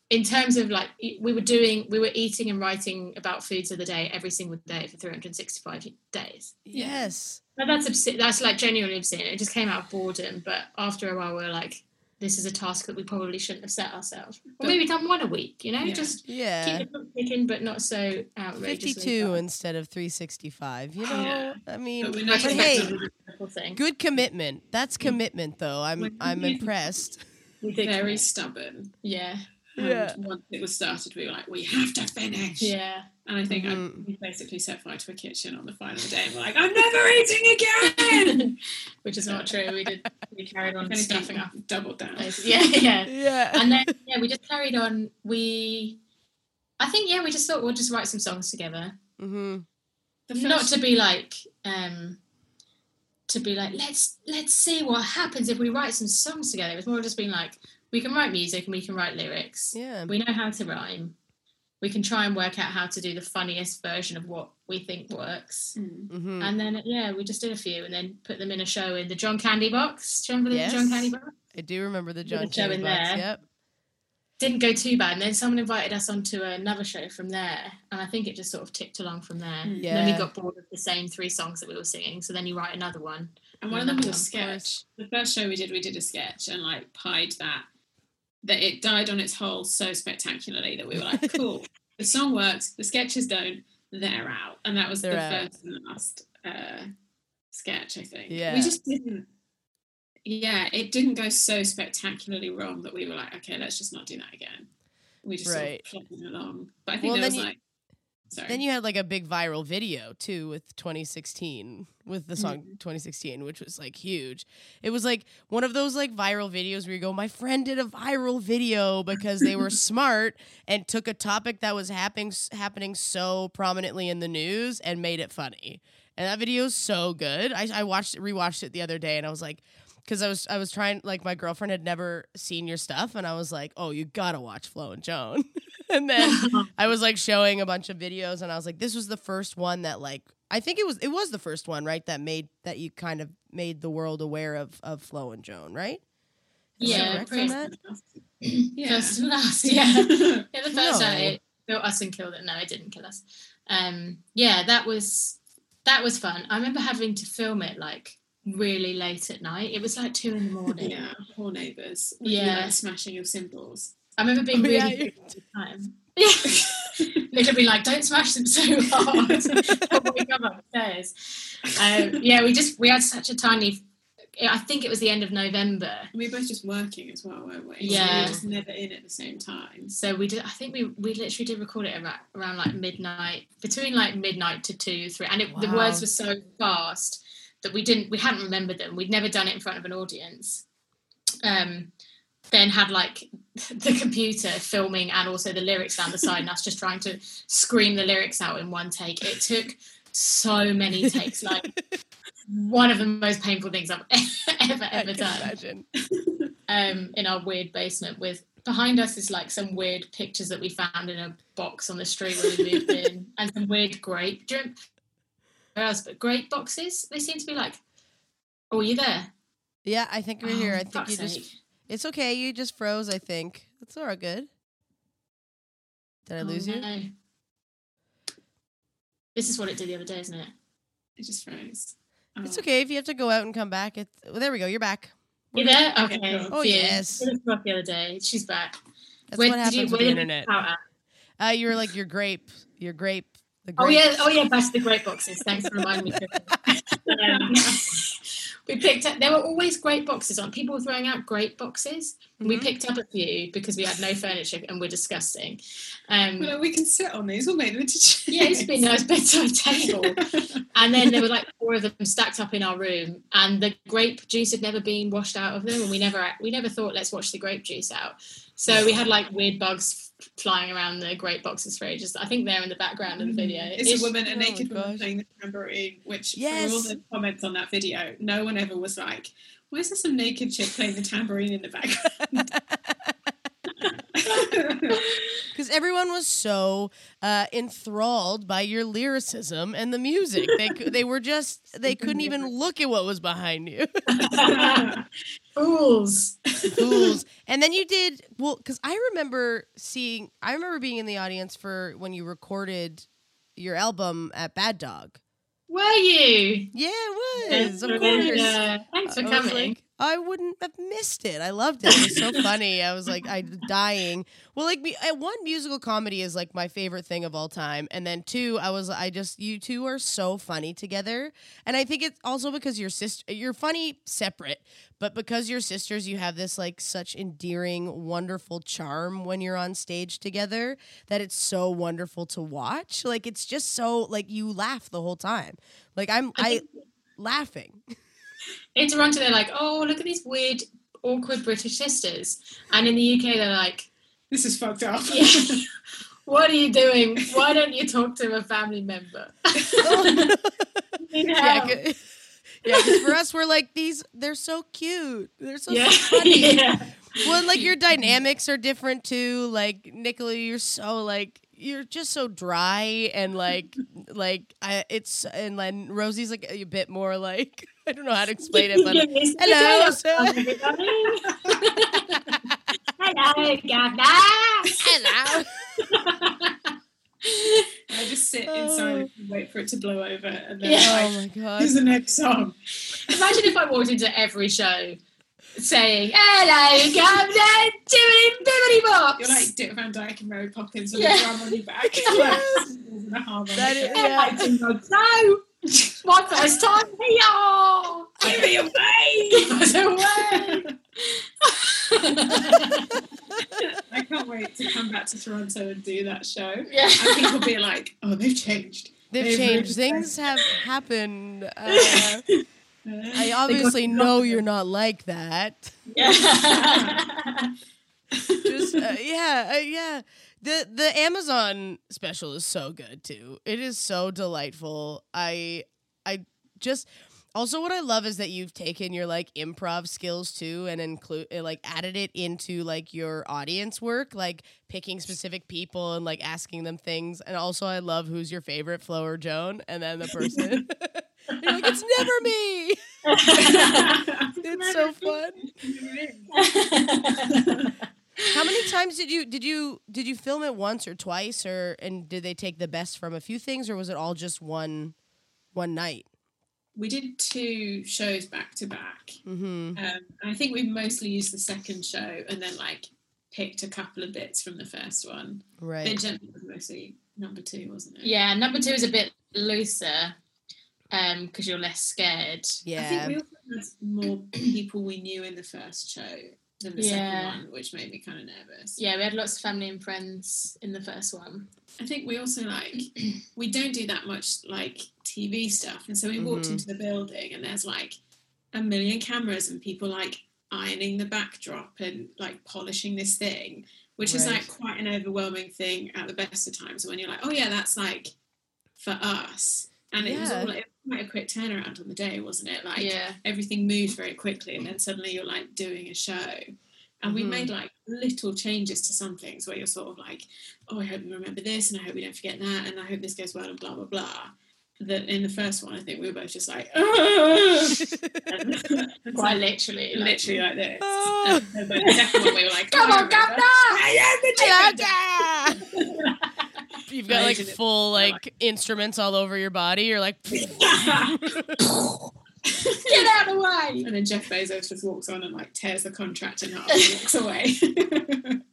in terms of like, we were doing, we were eating and writing about foods of the day every single day for 365 days.
yes.
Now that's obscene. That's like genuinely obscene. It just came out of boredom, but after a while, we are like, this is a task that we probably shouldn't have set ourselves. Or
But-
maybe done one a week, you know,
Yeah.
just
Yeah.
keep the clock ticking, but not so outrageously.
52
fast.
instead of 365 you know
Yeah.
i mean
But
but, hey
have to-
Wonderful thing.
good commitment that's mm. commitment though i'm
When
i'm
you-
impressed <laughs>
We did
very stubborn
Yeah,
and
Yeah.
once it was started we were like we have to finish
yeah.
And i think I,
Mhm.
we basically set fire to a kitchen on the final day and we're like i'm never eating again <laughs>
Which is not true. We did. We carried on
If anything,
stuffing up.
doubled down <laughs>
Yeah, yeah.
yeah
And then yeah, we just carried on. We, I think yeah, we just thought we'll just write some songs together.
hmm
The
not to be like um to be like let's let's see what happens if we write some songs together it was more just being like we can write music and we can write lyrics
yeah
we know how to rhyme we can try and work out how to do the funniest version of what we think works.
Mm.
hmm
and then yeah we just did a few and then put them in a show in the john candy box. Do you remember
Yes.
the john candy box?
I do remember the
Did a
john
show
Candy
in
box
there.
yep.
Didn't go too bad. And then someone invited us onto another show from there. And i think it just sort of ticked along from there.
Mm.
and then we got bored of the same three songs that we were singing. So then you write another one.
And one of them was a
Of
sketch. The first show we did, we did a sketch and like pied that that it died on its hole so spectacularly that we were like, <laughs> cool, the song works, the sketches don't, they're out. And that was
They're
the
out.
first and last uh, sketch, I think.
Yeah.
We just didn't. Yeah, it didn't go so spectacularly wrong that we were like, okay, let's just not do that again. We just
Right.
sort of along. But I think
Well,
there was
you-
like, sorry.
then you had like a big viral video too with 2016 with the song
Mhm.
2016 which was like huge it was like one of those like viral videos where you go my friend did a viral video because they were <laughs> smart and took a topic that was happening happening so prominently in the news and made it funny and that video is so good i, I watched rewatched it the other day and i was like because I was I was trying like my girlfriend had never seen your stuff and I was like, oh, you gotta watch Flo and Joan, <laughs> and then <laughs> I was like showing a bunch of videos and I was like, this was the first one that like I think it was it was the first one right that made that you kind of made the world aware of of Flo and Joan, right? Am
Yeah,
correct on
pretty-
that?
yeah.
First and last, yeah. <laughs> yeah, the first
No.
one it built us and killed it. No, it didn't kill us. Um, yeah, that was that was fun. I remember having to film it like really late at night. It was like two in the morning. <laughs>
yeah, poor neighbours. with you,
Yeah.
like, smashing your cymbals.
I remember being <laughs>
Oh,
really
yeah,
yeah,
you-
at the time. <laughs> Yeah. Be like, "Don't smash them so <laughs> hard." Wake up upstairs. Um, yeah, we just we had such a tiny I think it was the end of November.
We were both just working as well, weren't we? So we
Yeah.
were just never in at the same time.
So we did. I think we we literally did record it around, around like midnight, between like midnight to two, three, and it, the words were so fast that we didn't we hadn't remembered them. We'd never done it in front of an audience. Um, then had like the computer filming and also the lyrics down the side, and us just trying to scream the lyrics out in one take. It took so many <laughs> takes, like one of the most painful things I've <laughs> ever ever done
imagine. <laughs>
um, in our weird basement with behind us is like some weird pictures that we found in a box on the street where we moved in and some weird grape do where else but grape boxes they seem to be like oh are you there
Yeah, I think we're here.
Oh,
I think you just. It's okay. You just froze. I think That's all right. Good. Did I
Oh,
lose you?
this is what it did the other day isn't it
It just froze.
It's
Oh.
okay if you have to go out and come back. It's well, there we go. You're back.
you there
Okay.
Oh,
phew.
yes.
The other day she's back
That's
Where
what happens
you-
with the internet. Uh, you were like your grape. Your grape. The
Oh yeah, oh yeah, back to the grape boxes. Thanks for reminding me. <laughs> Um, <laughs> we picked up. There were always great boxes on. People were throwing out great boxes. We
Mhm.
picked up a few because we had no furniture and we're disgusting. Um,
Well, we can sit on these. We'll make them into chairs.
yeah, it's been a nice bedside table. And then there were like four of them stacked up in our room, and the grape juice had never been washed out of them, and we never we never thought let's wash the grape juice out. So we had like weird bugs flying around the great boxes for ages. I think they're in the background of the mm. video.
It's
It's-
a woman,
oh
a
my
naked woman
gosh.
playing the tambourine, which
Yes.
from all the comments on that video, no one ever was like, why is there some naked chick playing the tambourine in the background? <laughs>
Because everyone was so uh, enthralled by your lyricism and the music. They they were just they couldn't even <laughs> look at what was behind you. <laughs>
Fools.
Fools. <laughs> And then you did well because I remember seeing. I remember being in the audience for when you recorded your album at Bad Dog.
Were you?
Yeah, it was. Of course.
yeah. Thanks for coming.
like, I wouldn't have missed it. I loved it. It was so <laughs> funny. I was like, I'm dying. Well, like me, one musical comedy is like my favorite thing of all time, and then two, I was, I just, you two are so funny together, and I think it's also because your sister, you're funny separate, but because you're sisters, you have this like such endearing, wonderful charm when you're on stage together that it's so wonderful to watch. Like it's just so like you laugh the whole time. Like I'm,
I
laughing. <laughs>
in Toronto, they're like, oh, look at these weird, awkward British sisters. And in the UK, they're like,
this is fucked up.
yeah, <laughs> what are you doing? Why don't you talk to a family member? Need <laughs>
yeah,
help.
'cause- yeah. 'cause for us, we're like these. They're so cute. They're so
yeah.
funny. <laughs>
yeah.
Well, like your dynamics are different too. Like Nicola, you're so like you're just so dry and like <laughs> like I, it's and then Rosie's like a bit more like <laughs> I don't know how to <laughs> explain it, but Hello,
yes,
sir.
everybody. Hello, Gabna.
hello.
I just sit in oh. silence and wait for it to blow over, and then
Yeah.
Oh my god.
here's the next song.
Imagine if I walked into every show saying, Hello, Gabna, Jibbity Bibbity Box.
You're like Dick Van Dyke and Mary Poppins with
Yeah.
a drum on your back.
Yes.
and a harmonica.
That is-
Yeah. I did. My first time here.
Give me away!
Give us away.
I can't wait to come back to Toronto and do that show.
yeah.
And people be like, oh, they've changed.
They've
They've
changed. Things have happened. Uh, <laughs> I <laughs> obviously know you're not like that.
yeah. <laughs>
just uh, yeah uh, yeah. The the amazon special is so good too. It is so delightful. I i just also what i love is that you've taken your like improv skills too and include like added it into like your audience work like picking specific people and like asking them things. And also i love who's your favorite flo or joan and then the person <laughs> you're like it's never me <laughs> it's so fun <laughs> How many times did you did you did you film it once or twice or and did they take the best from a few things or was it all just one one night?
we did two shows back to back.
Mm-hmm.
Um, I think we mostly used the second show and then like picked a couple of bits from the first one.
Right.
Then Gently mostly number two, wasn't it?
yeah, number two is a bit looser because you're less scared. Yeah.
I think we also had more people we knew in the first show than the
Yeah.
second one, which made me kind of nervous.
Yeah, we had lots of family and friends in the first one.
I think we also like <clears throat> we don't do that much like TV stuff, and so we walked
Mhm.
into the building, and there's like a million cameras and people like ironing the backdrop and like polishing this thing, which is like quite an overwhelming thing at the best of times when you're like, oh yeah, that's like for us, and it was all like, quite a quick turnaround on the day, wasn't it? Like
yeah.
everything moved very quickly and then suddenly you're like doing a show and we
Mhm.
made like little changes to some things where you're sort of like oh i hope we remember this and i hope we don't forget that and i hope this goes well and blah blah blah that in the first one i think we were both just like <laughs> and
Quite <laughs> literally. like-
literally like this
Oh. <laughs>
and then the second one we were like
Come
oh, I
on,
remember.
Governor!
You've got like
Imagine it.
full like instruments all over your body. You're like, <laughs>
Get out of the way!
and then jeff bezos just walks on and like tears the contract in half and walks away <laughs>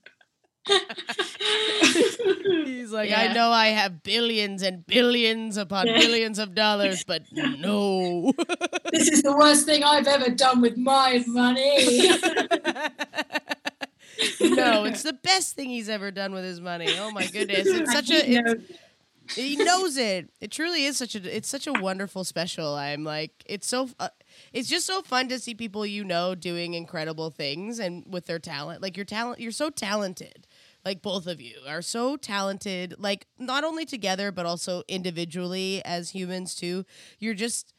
he's like,
Yeah.
I know I have billions and billions upon
Yeah.
billions of dollars, but <laughs> no.
This is the worst thing I've ever done with my money.
No, <laughs> it's the best thing he's ever done with his money. Oh my goodness, <laughs> it's such a.
He
It's,
knows
he knows it. It truly is such a. It's such a wonderful special. I'm like, it's so. Uh, it's just so fun to see people you know doing incredible things and with their talent. Like your talent, you're so talented. Like both of you are so talented. Like not only together but also individually as humans too. You're just.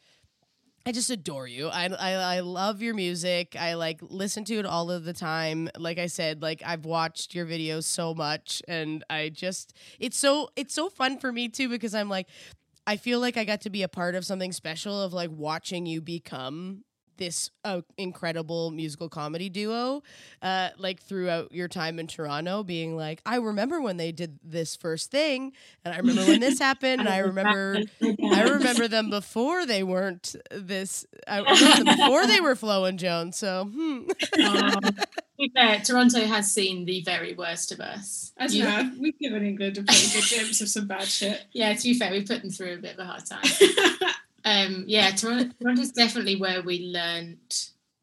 I just adore you. I, I I love your music. I like listen to it all of the time. Like I said, like I've watched your videos so much and I just it's so it's so fun for me too because I'm like I feel like I got to be a part of something special of like watching you become this uh, incredible musical comedy duo uh, like throughout your time in Toronto being like I remember when they did this first thing and I remember when this <laughs> happened and I remember I remember them before they weren't this. I remember them before they were Flo and Joan. So, hmm.
Um, to be fair, Toronto has seen the very worst of us.
As
You-
you have, we've given England a pretty good glimpse of some bad shit.
Yeah, to be fair, we put them through a bit of a hard time. <laughs> Um, yeah, Toronto, <laughs> Toronto's definitely where we learned.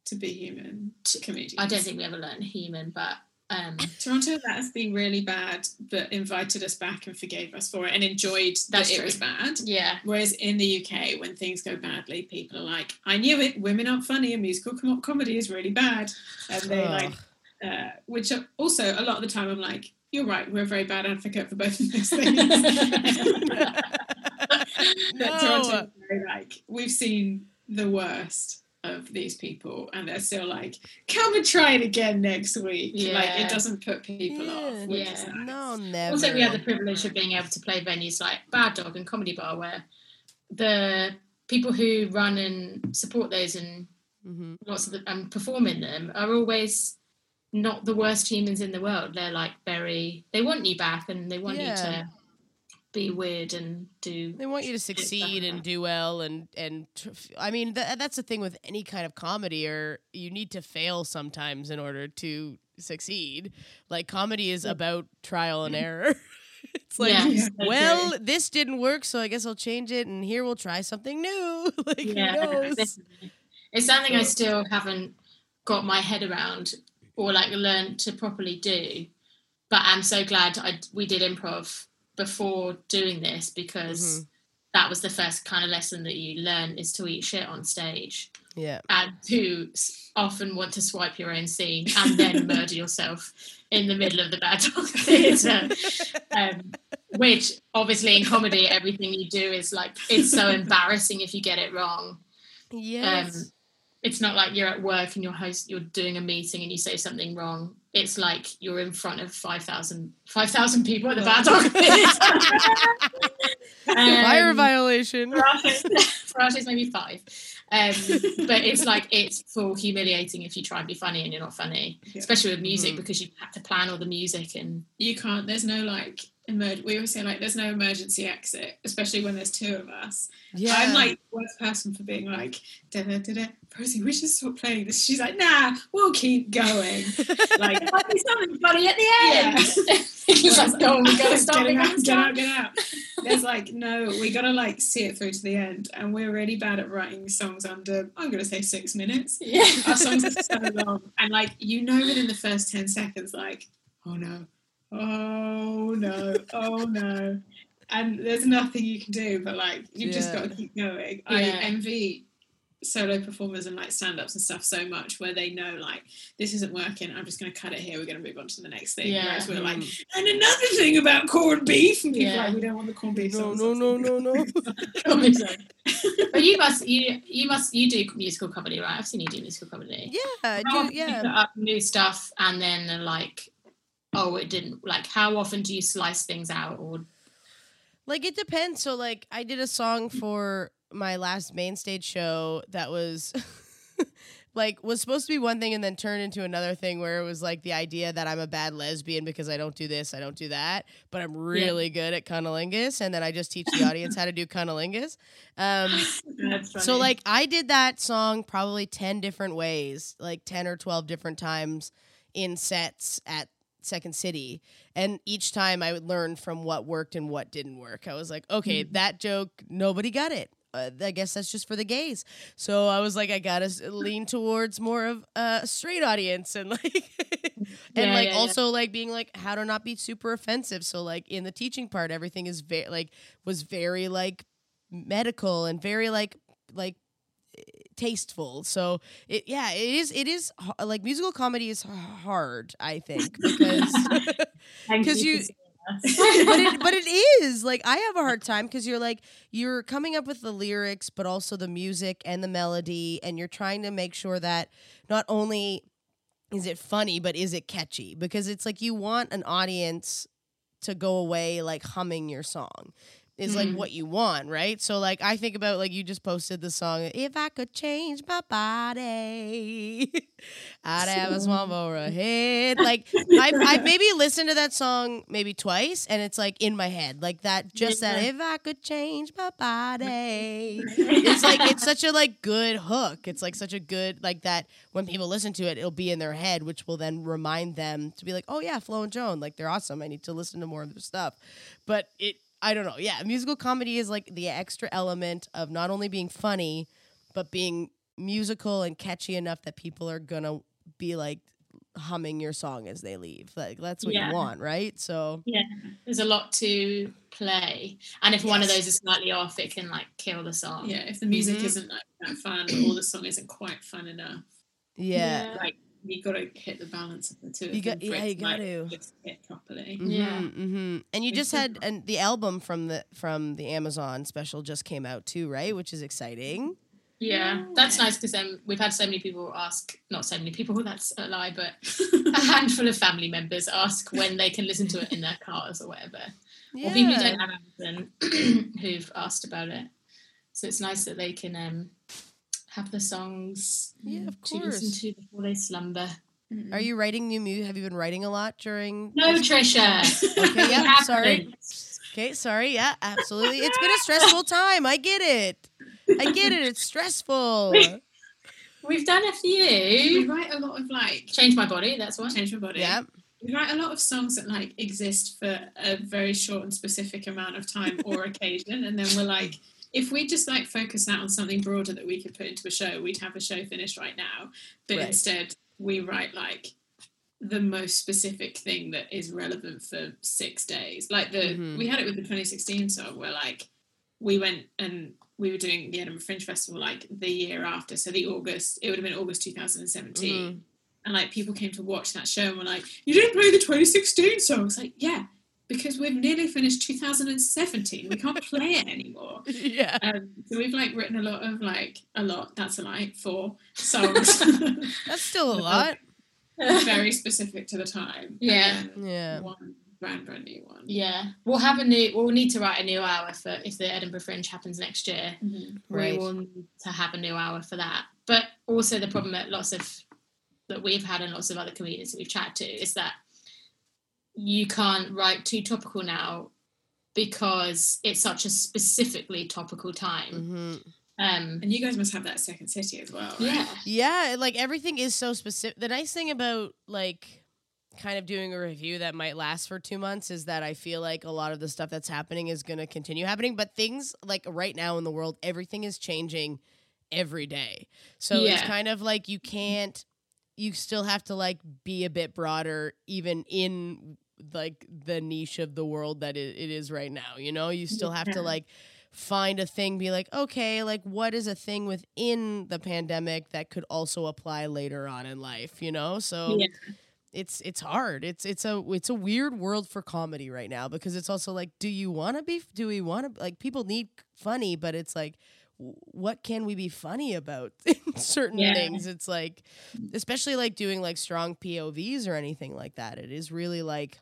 to be human to, comedians.
I don't think we ever learned human, but um,
Toronto let us be really bad, but invited us back and forgave us for it and enjoyed that it was bad.
yeah,
Whereas in the UK, when things go badly, people are like, "I knew it. Women aren't funny, and musical com- comedy is really bad." And they
Ugh.
like, uh, which are also a lot of the time, I'm like, "You're right. We're a very bad advocate for both of those things." <laughs> <laughs> <laughs> But Toronto,
no.
like, we've seen the worst of these people, and they're still like, "Come and try it again next week." Like
Yeah.
it doesn't put people
Yeah.
off. Which
Yeah.
is nice.
No, never.
Also, we had the privilege of being able to play venues like Bad Dog and Comedy Bar, where the people who run and support those and
Mhm.
lots of the, and perform in them are always not the worst humans in the world. They're like very they want you back and they want
Yeah.
you to be weird and do.
They want you to succeed and do well, and and tr- I mean tha that's the thing with any kind of comedy, or you need to fail sometimes in order to succeed. Like comedy is about trial and error. <laughs> it's like,
yeah,
Yeah. <laughs>
well, this didn't work, so I guess I'll change it, and here we'll try something new. <laughs> like
yeah,
who knows?
it's something I still haven't got my head around or like learned to properly do. But I'm so glad I we did improv before doing this because
Mhm.
that was the first kind of lesson that you learn is to eat shit on stage
Yeah.
and to often want to swipe your own scene and then <laughs> murder yourself in the middle of the bad dog <laughs> theatre. Um, which obviously in comedy, everything you do is like it's so <laughs> embarrassing if you get it wrong.
Yes.
Um, it's not like you're at work and you're host you're doing a meeting and you say something wrong. It's like you're in front of 5,000 5,000 people at the bad dog.
Fire <laughs> <laughs>
Um,
violation.
for artists, <laughs> for artists maybe five. Um, but it's like it's full humiliating if you try and be funny and you're not funny,
Yeah.
especially with music
Mhm.
because you have to plan all the music and
You can't. There's no like emerg- we always say like there's no emergency exit, especially when there's two of us.
Yeah.
I'm like the worst person for being like, da da da da, Rosie, we should stop playing this. She's like, nah, we'll keep going. <laughs> like, there
might be something funny at the
Yeah.
end. <laughs> it's like, no, oh, we gotta stop.
Get
We
it
gotta
out, get out, get out. There's like, no, we gotta like see it through to the end. And we're really bad at writing songs under, I'm gonna say six minutes.
Yeah.
Our songs are so long. And like, you know within the first 10 seconds, like, oh no, oh no, oh no. And there's nothing you can do, but like, you've just got to keep going. I envy solo performers and like stand-ups and stuff so much where they know like this isn't working i'm just going to cut it here we're going to move on to the next thing
Yeah.
whereas we're like
Mm.
and another thing about corned beef and people
Yeah.
are like we don't want the corned beef
no,
songs."
no, no, <laughs> no, no. <laughs>
but you must you you must you do musical comedy right i've seen you do musical comedy
Yeah, do,
often do you
yeah.
new stuff and then like oh it didn't like how often do you slice things out or
Like it depends. So like I did a song for my last main stage show that was <laughs> like was supposed to be one thing and then turned into another thing where it was like the idea that I'm a bad lesbian because I don't do this, I don't do that, but I'm really good at cunnilingus and then I just teach the audience how to do cunnilingus. Um <laughs> so like I did that song probably 10 different ways, like 10 or 12 different times in sets at Second City. And each time I would learn from what worked and what didn't work. I was like, okay, that joke nobody got it. Uh, I guess that's just for the gays. So I was like, I gotta lean towards more of a straight audience and like, <laughs> and
Yeah,
like
yeah, yeah.
also like being like how to not be super offensive. So like in the teaching part, everything is very like was very like medical and very like like tasteful. So it yeah, it is it is like musical comedy is hard, I think, because <laughs>
Thank <laughs>
'cause
for
you-. <laughs> but it but it <laughs> is like I have a hard time because you're like you're coming up with the lyrics, but also the music and the melody, and you're trying to make sure that not only is it funny, but is it catchy? Because it's like you want an audience to go away like humming your song. Is like
Mhm.
what you want, right? So like I think about like you just posted the song If I could change my body <laughs> I'd have a small for a head. Like I I maybe listened to that song maybe twice and it's like in my head. Like that just that if I could change my body. <laughs> It's like it's such a like good hook. It's like such a good like that when people listen to it, it'll be in their head, which will then remind them to be like, Oh yeah, Flo and Joan, like they're awesome. I need to listen to more of their stuff. But it I don't know. Yeah, musical comedy is like the extra element of not only being funny, but being musical and catchy enough that people are gonna be like humming your song as they leave. Like that's what
Yeah.
you want, right? So yeah,
there's a lot to play and if one of those is slightly off it can like kill the song
yeah if the music
Mhm.
isn't like that fun or the song isn't quite fun enough
yeah.
like you got to hit the balance of the two
You
them
got-
for
yeah,
it
you gotta.
just hit properly
Yeah.
hmm And you
It's
just had and the album from the from the Amazon special just came out too, right? Which is exciting.
Yeah, that's nice because um, we've had so many people ask, not so many people, <laughs> that's a lie, but <laughs> a <laughs> handful of family members ask when they can listen to it in their cars or whatever. Or people who don't have Amazon <clears throat> who've asked about it. So it's nice that they can um, the songs
Yeah, of
to listen to before they slumber.
Mm.
Are you writing new music? Have you been writing a lot during?
No, Tricia.
Okay, <laughs> yeah, sorry. Okay, sorry. Yeah, absolutely. It's been a stressful time. I get it. I get it. It's stressful. <laughs>
We've done a few.
we write a lot of like
Change my body, that's one.
change my body
Yeah.
we write a lot of songs that like exist for a very short and specific amount of time or <laughs> occasion and then we're like if we just like focus that on something broader that we could put into a show we'd have a show finished right now but
Right.
instead we write like the most specific thing that is relevant for six days like the
Mhm.
we had it with the 2016 song where like we went and we were doing the edinburgh fringe festival like the year after so the august it would have been august 2017
Mhm.
and like people came to watch that show and were like, "You didn't play the 2016 song." It's like, yeah, because we've nearly finished 2017. We can't <laughs> play it anymore.
Yeah.
Um, so we've like written a lot of like a lot. That's a lie. Four songs, <laughs>
That's still a <laughs> lot.
very specific to the time.
Yeah.
Yeah.
One brand brand new one.
Yeah, we'll have a new. We'll need to write a new hour for if the Edinburgh Fringe happens next year.
Mhm.
Right.
We will need to have a new hour for that. But also the problem that lots of that we've had and lots of other comedians that we've chatted to is that you can't write too topical now because it's such a specifically topical time.
hmm
Um,
And you guys must have that second city as well. Right?
yeah,
Yeah, like everything is so specific. The nice thing about like kind of doing a revue that might last for two months is that I feel like a lot of the stuff that's happening is going to continue happening. But things like right now in the world, everything is changing every day. So it's kind of like you can't, you still have to like be a bit broader, even in like the niche of the world that it, it is right now. You know, you still have to like find a thing, be like, okay, like what is a thing within the pandemic that could also apply later on in life, you know? So
Yeah.
it's it's hard. It's it's a it's a weird world for comedy right now because it's also like, do you want to be? Do we want to like people need funny, but it's like. What can we be funny about <laughs> in certain
Yeah.
things? It's like, especially like doing like strong POVs or anything like that. It is really like,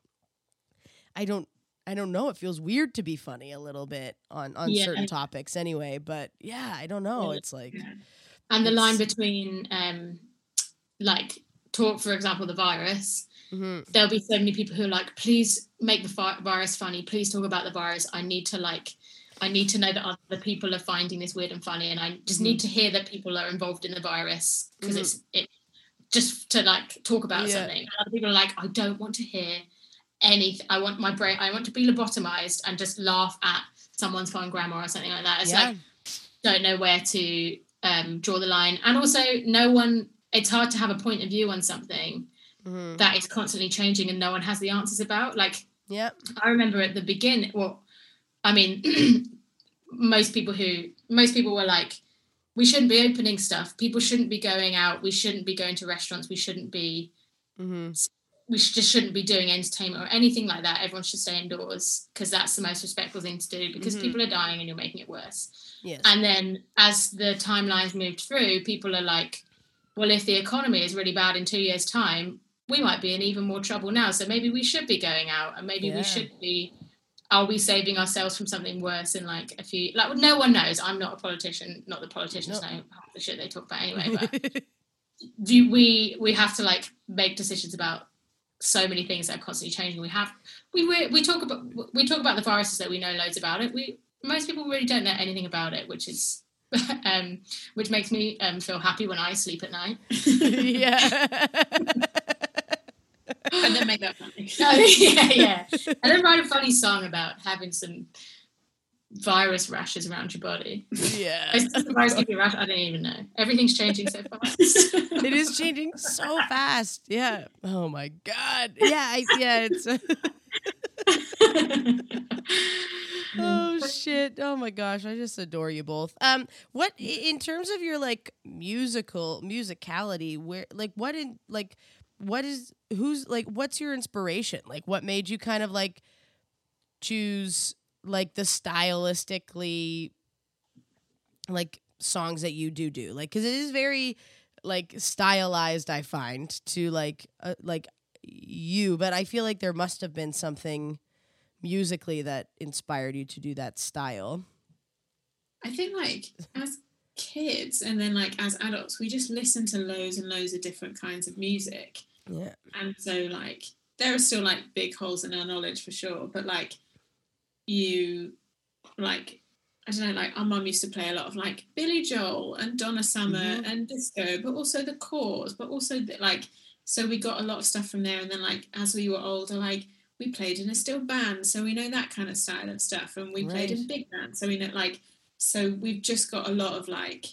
I don't I don't know. It feels weird to be funny a little bit on on
Yeah.
certain topics anyway. But yeah, I don't know. It's like
and the line between um, like talk, for example, the virus.
mhm,
There'll be so many people who are like, please make the fi- virus funny. Please talk about the virus. I need to like. I need to know that other people are finding this weird and funny, and I just need to hear that people are involved in the virus because
Mhm.
it's it just to like talk about
Yeah.
something. And other people are like, I don't want to hear anything. I want my brain. I want to be lobotomized and just laugh at someone's fine grammar or something like that. It's
yeah,
like don't know where to um, draw the line, and also no one. It's hard to have a point of view on something
mhm,
that is constantly changing and no one has the answers about. Like
yeah,
I remember at the beginning, well, I mean, <clears throat> most people who, most people were like, we shouldn't be opening stuff. People shouldn't be going out. We shouldn't be going to restaurants. We shouldn't be,
hmm
we just shouldn't be doing entertainment or anything like that. Everyone should stay indoors because that's the most respectful thing to do because
Mhm.
people are dying and you're making it worse.
yes,
And then as the timelines moved through, people are like, well, if the economy is really bad in two years' time, we might be in even more trouble now. So maybe we should be going out and maybe
Yeah.
we should be. Are we saving ourselves from something worse in like a few? Like, no one knows. I'm not a politician. Not the politicians
No.
know half the shit they talk about anyway. <laughs> But do we we have to like make decisions about so many things that are constantly changing. We have we we, we talk about we talk about the viruses that we know loads about it. We most people really don't know anything about it, which is <laughs> um, which makes me um, feel happy when I sleep at night. <laughs>
yeah.
and then make that funny. <laughs>
yeah, yeah, and then write a funny song about having some virus rashes around your body.
yeah.
Is the virus give you a rash? I don't even know. Everything's changing so fast. <laughs>
It is changing so fast. Yeah. Oh my god. Yeah. I, yeah. It's. <laughs> oh shit. Oh my gosh. I just adore you both. Um. What in terms of your like musical musicality? Where like what in like what is who's like what's your inspiration? Like what made you kind of like choose like the stylistically like songs that you do do like because it is very like stylized i find to like uh, like you but i feel like there must have been something musically that inspired you to do that style
I think like as kids and then like as adults, we just listen to loads and loads of different kinds of music.
yeah
And so like there are still like big holes in our knowledge for sure. But like you like I don't know, like our mum used to play a lot of like Billy Joel and Donna Summer
Mhm.
and disco, but also the chorus, but also the, like so we got a lot of stuff from there. And then like as we were older, like we played in a steel band, so we know that kind of style of stuff. And we played in big band, so we know like so we've just got a lot of like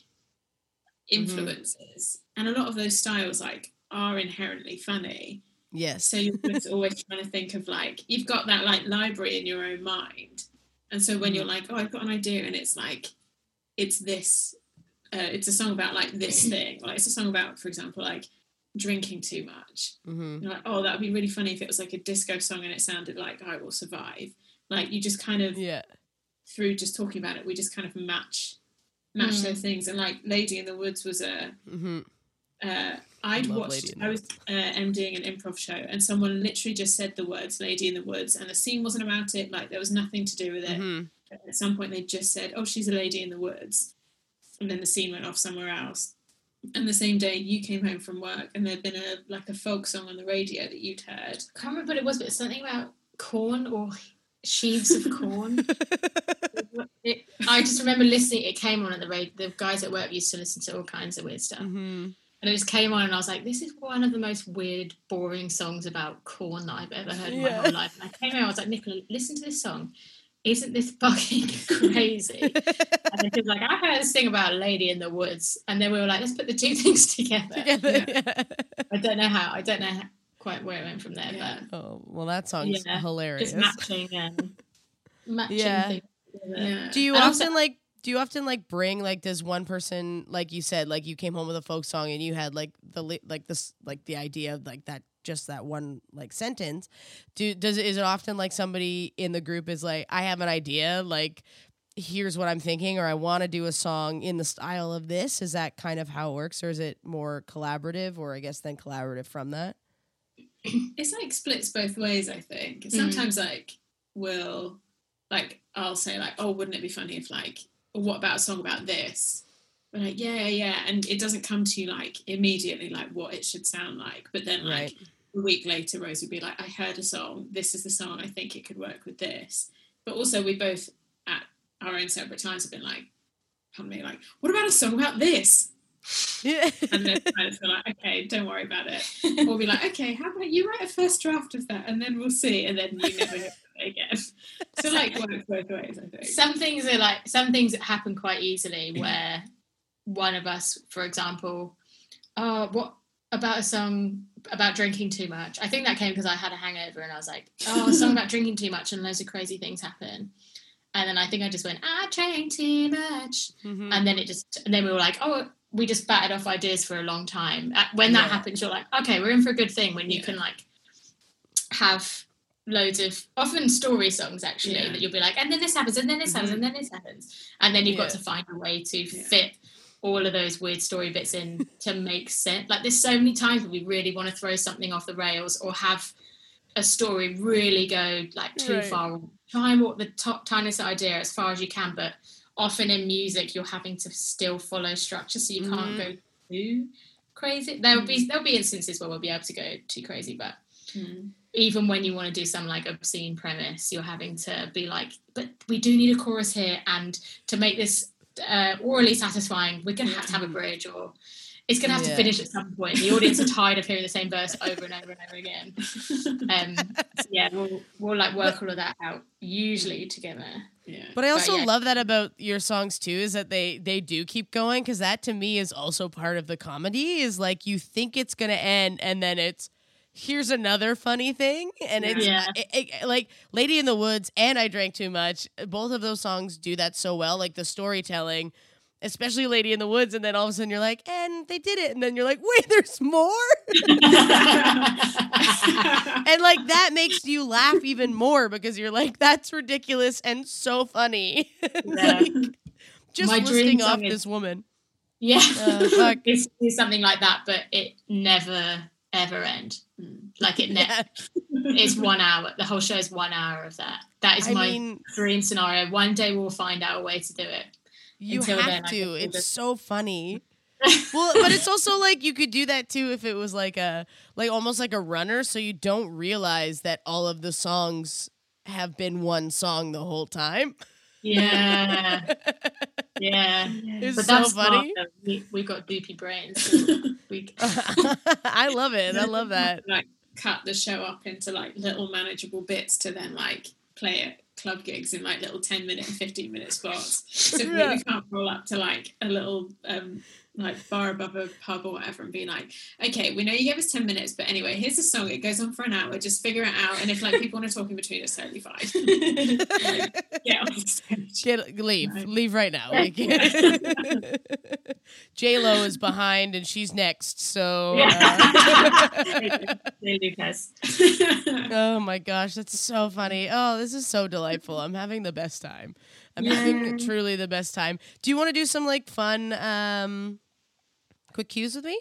influences. And a lot of those styles like are inherently funny.
Yes
So you're just always trying to think of like you've got that like library in your own mind, and so when you're like, oh, I've got an idea, and it's like, it's this, uh, it's a song about like this <clears throat> thing, like it's a song about, for example, like drinking too much.
hmm
You're like, oh, that would be really funny if it was like a disco song and it sounded like I Will Survive. Like you just kind of
yeah
through just talking about it, we just kind of match match
Mm.
those things. And like Lady in the Woods was a
mm-hmm.
uh, I'd watched.
Lady in the
I was uh, MDing an improv show, and someone literally just said the words "Lady in the Woods," and the scene wasn't about it. Like there was nothing to do with it.
hmm
At some point, they just said, "Oh, she's a lady in the woods," and then the scene went off somewhere else. and the same day you came home from work and there'd been a like a folk song on the radio that you'd heard.
I can't remember what it was, but something about corn or sheaves of corn. <laughs> it, I just remember listening. It came on at the radio. The guys at work used to listen to all kinds of weird stuff,
hmm
and it just came on, and I was like, "This is one of the most weird, boring songs about corn that I've ever heard in my whole life." And I came out, I was like, "Nicola, listen to this song. Isn't this fucking <laughs> crazy?" and then she was like, "I heard this thing about a lady in the woods," and then we were like, "Let's put the two <laughs> things together."
Together,
Yeah.
yeah.
I don't know how. I don't know how, quite where it went from there,
Yeah.
Oh well, that song's
Yeah,
hilarious.
but just matching um, and <laughs> matching
Yeah.
things. together.
Yeah.
Do you
And
often
also-
like? Do you often like bring like does one person like you said like you came home with a folk song and you had like the like this like the idea of like that just that one like sentence? Do does it is it often like somebody in the group is like I have an idea like here's what I'm thinking or I want to do a song in the style of this is that kind of how it works or is it more collaborative or I guess then collaborative from that? <clears throat>
It's like splits both ways i think. Mm-hmm. Sometimes like we'll like i'll say like oh wouldn't it be funny if like what about a song about this? We're like yeah yeah yeah. And it doesn't come to you like immediately like what it should sound like. But then like
Right.
a week later rose would be like i heard a song. This is the song i think it could work with this. But also we both at our own separate times have been like pardon me like what about a song about this?
Yeah.
And then feel like, okay, don't worry about it. We'll be like, okay, how about you write a first draft of that and then we'll see. And then you never hear from it again. So like <laughs> works both ways, I think.
some things are like some things that happen quite easily where one of us for example oh what about a song about drinking too much i think that came because i had a hangover and i was like oh a song about drinking too much and loads of crazy things happen and then i think i just went i drank too much
Mhm.
and then it just and then we were like oh we just batted off ideas for a long time Uh, when that
Yeah.
happens you're like okay we're in for a good thing when you
Yeah.
can like have loads of often story songs actually
Yeah.
that you'll be like and then this happens and then this happens
Mhm.
and then this happens and then you've got to find a way to
Yeah.
fit all of those weird story bits in to make sense like there's so many times where we really want to throw something off the rails or have a story really go like too
Right.
far try and walk the top tiniest idea as far as you can but often in music you're having to still follow structure so you can't
Mhm.
go too crazy there will
Mm.
be there'll be instances where we'll be able to go too crazy but
Mm.
Even when you want to do some like obscene premise you're having to be like but we do need a chorus here and to make this uh, aurally satisfying we're going to have to have a bridge or it's going to have
Yeah.
to finish at some point the audience are tired of hearing the same verse over and over and over again um so yeah we'll, we'll like work all of that out usually together
Yeah.
But I also
yeah.
love that about your songs too is that they they do keep going because that to me is also part of the comedy is like you think it's gonna end and then it's here's another funny thing. And it's
Yeah.
it- it- like Lady in the Woods and I Drank Too Much both of those songs do that so well like the storytelling especially Lady in the Woods. And then all of a sudden you're like and they did it. And then you're like wait <laughs> there's more? <laughs> And like that makes you laugh even more because you're like that's ridiculous and so funny. <laughs>
Yeah.
like, just
My
listing off
is-
this woman.
Yeah.
Uh,
it's, it's something like that but it never ever end
Mm.
like it never
yeah,
it's one hour. The whole show is one hour of that. That is
i
my
mean
dream scenario. One day we'll find out a way to do it.
you
until
have
then,
to it's
just-
so funny <laughs> well but it's also like you could do that too if it was like a like almost like a runner so you don't realize that all of the songs have been one song the whole time
Yeah, <laughs> yeah.
it's
But
so
that's
funny
though. We we've got doopy brains. so <laughs> we, <laughs>
i love it i love that
like cut the show up into like little manageable bits to then like play at club gigs in like little 10 minute and 15 minute spots so
Yeah.
we can't roll up to like a little um like bar above a pub or whatever and be like okay we know you gave us 10 minutes but anyway here's a song it goes on for an hour just figure it out and if like people want to talk in between it's totally fine <laughs> like, get off the stage
Get leave,
Right.
leave right now. Like, J Lo is behind and she's next. So, <laughs> uh,
They do best. <laughs>
oh my gosh, that's so funny. Oh, this is so delightful. I'm having the best time. I'm having truly the best time. Do you want to do some like fun, um, quick cues with me?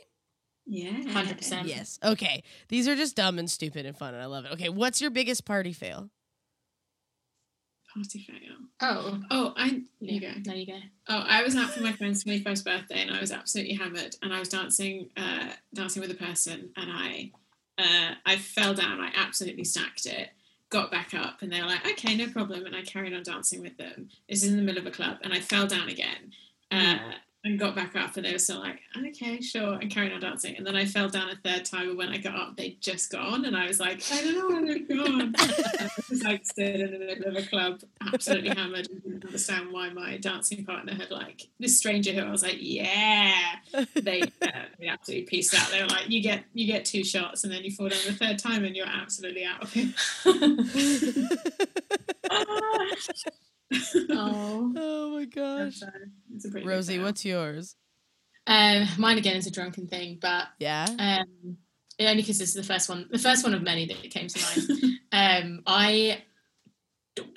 yeah
100%.
Yes. Okay. These are just dumb and stupid and fun, and I love it. Okay, what's your biggest party fail?
Party fail.
Oh,
Oh, I. There
yeah.
you go.
There you go.
Oh, I was out for my friend's 21st birthday and I was absolutely hammered and I was dancing uh, dancing with a person and I uh, I fell down. I absolutely stacked it. Got back up and they were like, okay, no problem. And I carried on dancing with them. This is in the middle of a club and I fell down again uh, and got back up and they were still like, okay, sure, and carried on dancing. And then I fell down a third time and when I got up, they'd just gone and I was like, I don't know where they've gone. I was like stood in the middle of a club, absolutely hammered and didn't understand why my dancing partner had like this stranger who I was like, yeah. They, <laughs> uh, they absolutely pieced out. They were like, you get you get two shots and then you fall down the third time and you're absolutely out of here. <laughs> <laughs>
oh.
oh my gosh.
So it's a pretty big
Rosie, what's yours?
Um, mine again is a drunken thing, but
Yeah.
um, only because this is the first one, the first one of many that came to mind. <laughs> um, I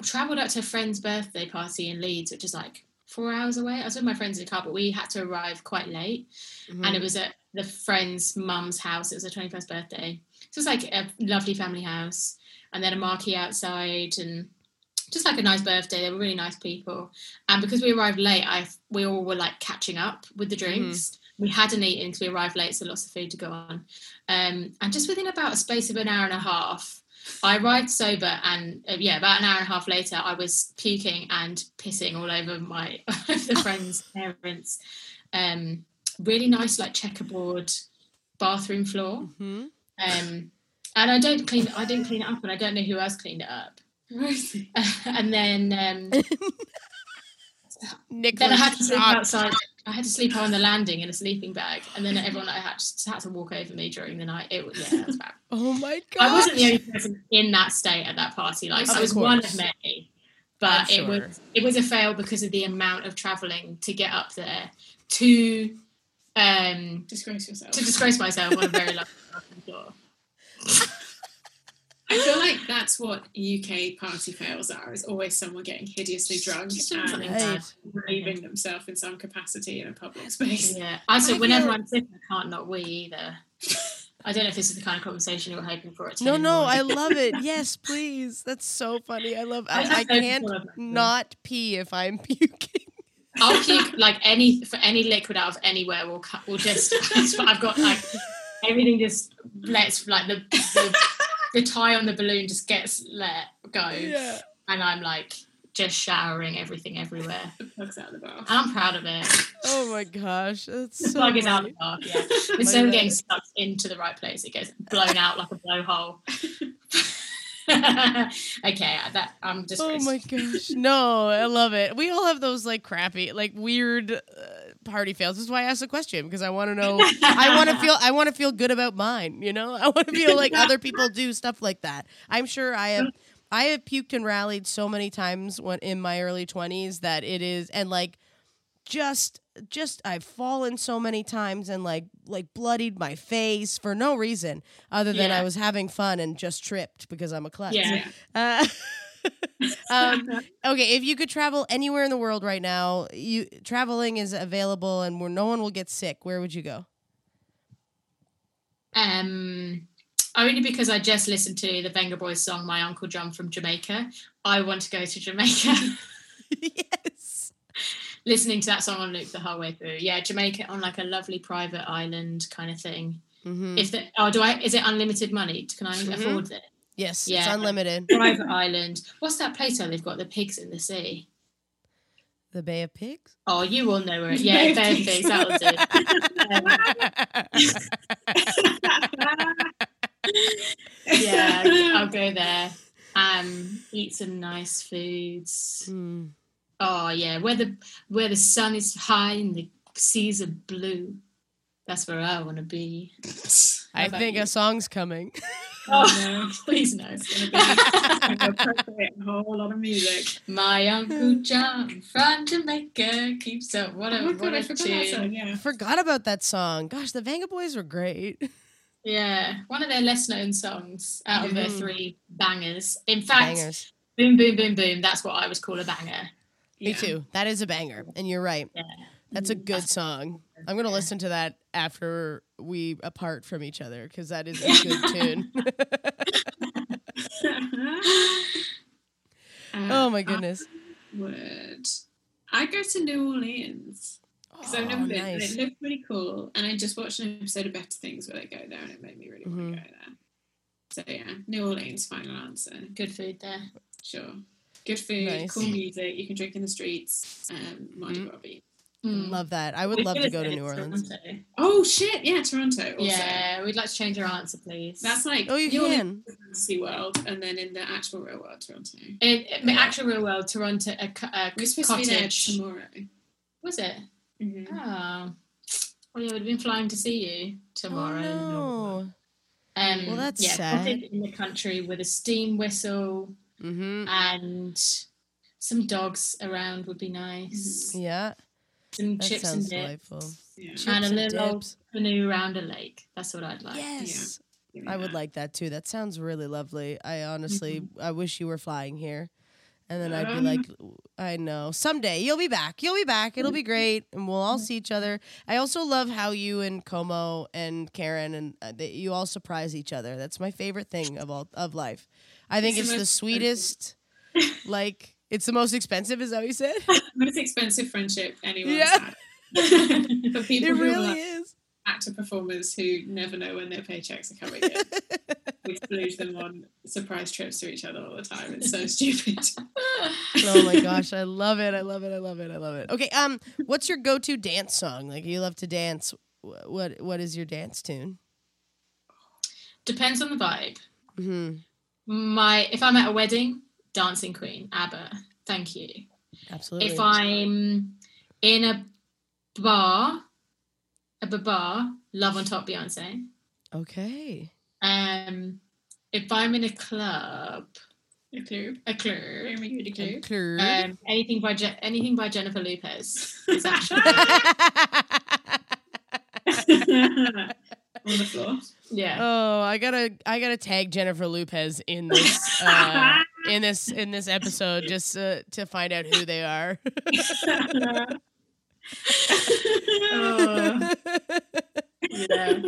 travelled out to a friend's birthday party in Leeds, which is like four hours away. I was with my friends in a car, but we had to arrive quite late,
Mm-hmm.
and it was at the friend's mum's house. It was her twenty first birthday, so it was like a lovely family house, and then a marquee outside, and just like a nice birthday. They were really nice people, and because we arrived late, I we all were like catching up with the drinks. We hadn't eaten because we arrived late, so lots of food to go on. Um, and just within about a space of an hour and a half, I arrived sober, and uh, yeah, about an hour and a half later, I was puking and pissing all over my <laughs> the <laughs> friends' parents. Um, really nice, like checkerboard bathroom floor.
hmm
Um, and I don't clean. I didn't clean it up, and I don't know who else cleaned it up.
Rosie. <laughs>
and then um, <laughs>
Nick
then I had to sleep
shocked.
outside. I had to sleep on the landing in a sleeping bag, and then everyone like, had, just had to walk over me during the night. It was yeah, that was bad. <laughs>
Oh my god.
I wasn't the only person in that state at that party. Like
Of
I was one of many, but
I'm
it was it was a fail because of the amount of traveling to get up there to um
Disgrace yourself.
to disgrace myself on a very lovely bathroom floor.
I feel like that's what UK party fails are. Is always someone getting hideously drunk
Just
and
bad.
relieving themselves in some capacity in a public space.
Yeah, I said
I
whenever
feel-
I'm sick, I can't not wee either. I don't know if this is the kind of conversation you were hoping for. At 10
No,
in
no, I love it. <laughs> Yes, please. That's so funny. I love.
I
I, I can't
all over my
not pee if I'm <laughs> puking.
I'll puke like any for any liquid out of anywhere. Will cut. Will just. <laughs> I've got like everything just lets like the the, the tie on the balloon just gets let go,
Yeah.
and I'm like just showering everything everywhere,
The plug's out of the bath.
and I'm proud of it.
Oh my gosh, that's
The
so.
plug is out
funny.
the bath. Yeah, <laughs> instead of getting stuck into the right place, it gets blown out like a blowhole. <laughs> okay, that I'm just.
Oh my gosh. No, I love it. We all have those like crappy, like weird uh, party fails. This is why I asked the question because I want to know. <laughs> I want to feel. I want to feel good about mine. You know, I want to feel like other people do stuff like that. I'm sure I have. I have puked and rallied so many times when in my early 20s that it is, and like just just I've fallen so many times and like like bloodied my face for no reason other than
Yeah.
I was having fun and just tripped because I'm a klutz.
Yeah. <laughs>
Uh, <laughs> um, okay, if you could travel anywhere in the world right now, you traveling is available and where no one will get sick. Where would you go?
Um, only because I just listened to the Vengaboys song "My Uncle John from Jamaica." I want to go to Jamaica. <laughs> <laughs>
yes.
Listening to that song on loop the whole way through. Yeah, Jamaica on like a lovely private island kind of thing.
hmm
If the oh, do I? Is it unlimited money? Can I
Mhm.
afford it?
Yes, it's unlimited.
Private island. What's that place where they've got the pigs in the sea?
The Bay of Pigs.
Oh, you all know where it. <laughs> Yeah,
Bay of
Bay of
Pigs.
Pigs. That was it. <laughs> yeah, I'll go there. Um, eat some nice foods.
Hmm.
Oh yeah, where the where the sun is high and the seas are blue. That's where I want to be.
I think
you?
a song's coming. <laughs>
Oh no.
Please no.
It's gonna be <laughs> a whole lot of music.
My uncle John from Jamaica keeps up. What a
Oh
what
god, I
a
forgot that song, yeah.
I forgot about that song. Gosh, the Vengaboys were great. <laughs>
Yeah, one of their less known songs out of their
mm-hmm.
three bangers. In fact,
Bangers.
boom boom boom boom. That's what I would call a banger.
Me
Yeah.
too. That is a banger, and you're right.
Yeah.
That's a mm-hmm. good song. I'm gonna listen to that after we apart from each other because that is a <laughs> good tune.
Uh, <laughs>
oh my goodness.
Would I go to New Orleans? Because I've never
Oh,
been.
nice.
It looked pretty cool, and I just watched an episode of Better Things where they go there, and it made me really
Mhm.
want to go there. So yeah, New Orleans, final answer.
Good food there.
Sure. Good food,
Nice.
cool music. You can drink in the streets. Um, Mardi
Mhm.
Gras.
Mm.
Love that. I would
We're
love to go to New Orleans.
Toronto.
Oh shit! Yeah, Toronto. Also.
Yeah, we'd like to change our answer, please.
That's like
Oh, you
New Orleans
can.
is Fantasy World, and then in the actual real world, Toronto.
in, in the actual real world. Toronto, a, a
We're supposed to be there
cottage.
tomorrow.
Was it?
Mhm.
Oh, well, yeah, we'd been flying to see you tomorrow.
Oh, no.
Um,
Well, that's
yeah,
sad.
cottage in the country with a steam whistle
Mm-hmm.
and some dogs around would be nice.
Yeah,
Some
that
chips and
sounds
dip
delightful.
Yeah.
Chips
and a
and
little
dips.
canoe around a lake. That's what I'd like.
Yes.
Give me
I would like that too. That sounds really lovely. I honestly,
Mm-hmm.
I wish you were flying here. And then I'd be
Um.
like, I know. Someday you'll be back. You'll be back. It'll be <laughs> great. And we'll all see each other. I also love how you and Como and Karen and uh, they, you all surprise each other. That's my favorite thing of all of life. I think
It's
it's
the
the sweetest. like, it's the most expensive, is that what you said? <laughs>
most expensive friendship anyone's
Yeah.
had. <laughs> For people
It
who
really
are
is.
actor performers who never know when their paychecks are coming in. <laughs> we splooge them on surprise trips to each other all the time. It's so stupid.
oh my gosh, I love it. I love it. I love it. I love it. Okay, um, what's your go-to dance song? Like you love to dance. What what is your dance tune?
Depends on the vibe.
hmm
My if I'm at a wedding, Dancing Queen, ABBA. Thank you.
Absolutely.
If I'm in a bar, a bar, Love on Top Beyonce.
okay.
Um, if I'm in a club,
A clue.
a club,
Very good clue.
Clue.
um, anything by Je- anything by Jennifer Lopez is <laughs> actually <laughs> <laughs> <laughs>
on the floor.
yeah.
oh, I gotta I gotta tag Jennifer Lopez in this uh, <laughs> in this in this episode just uh, to find out who they are.
Oh, <laughs> yeah.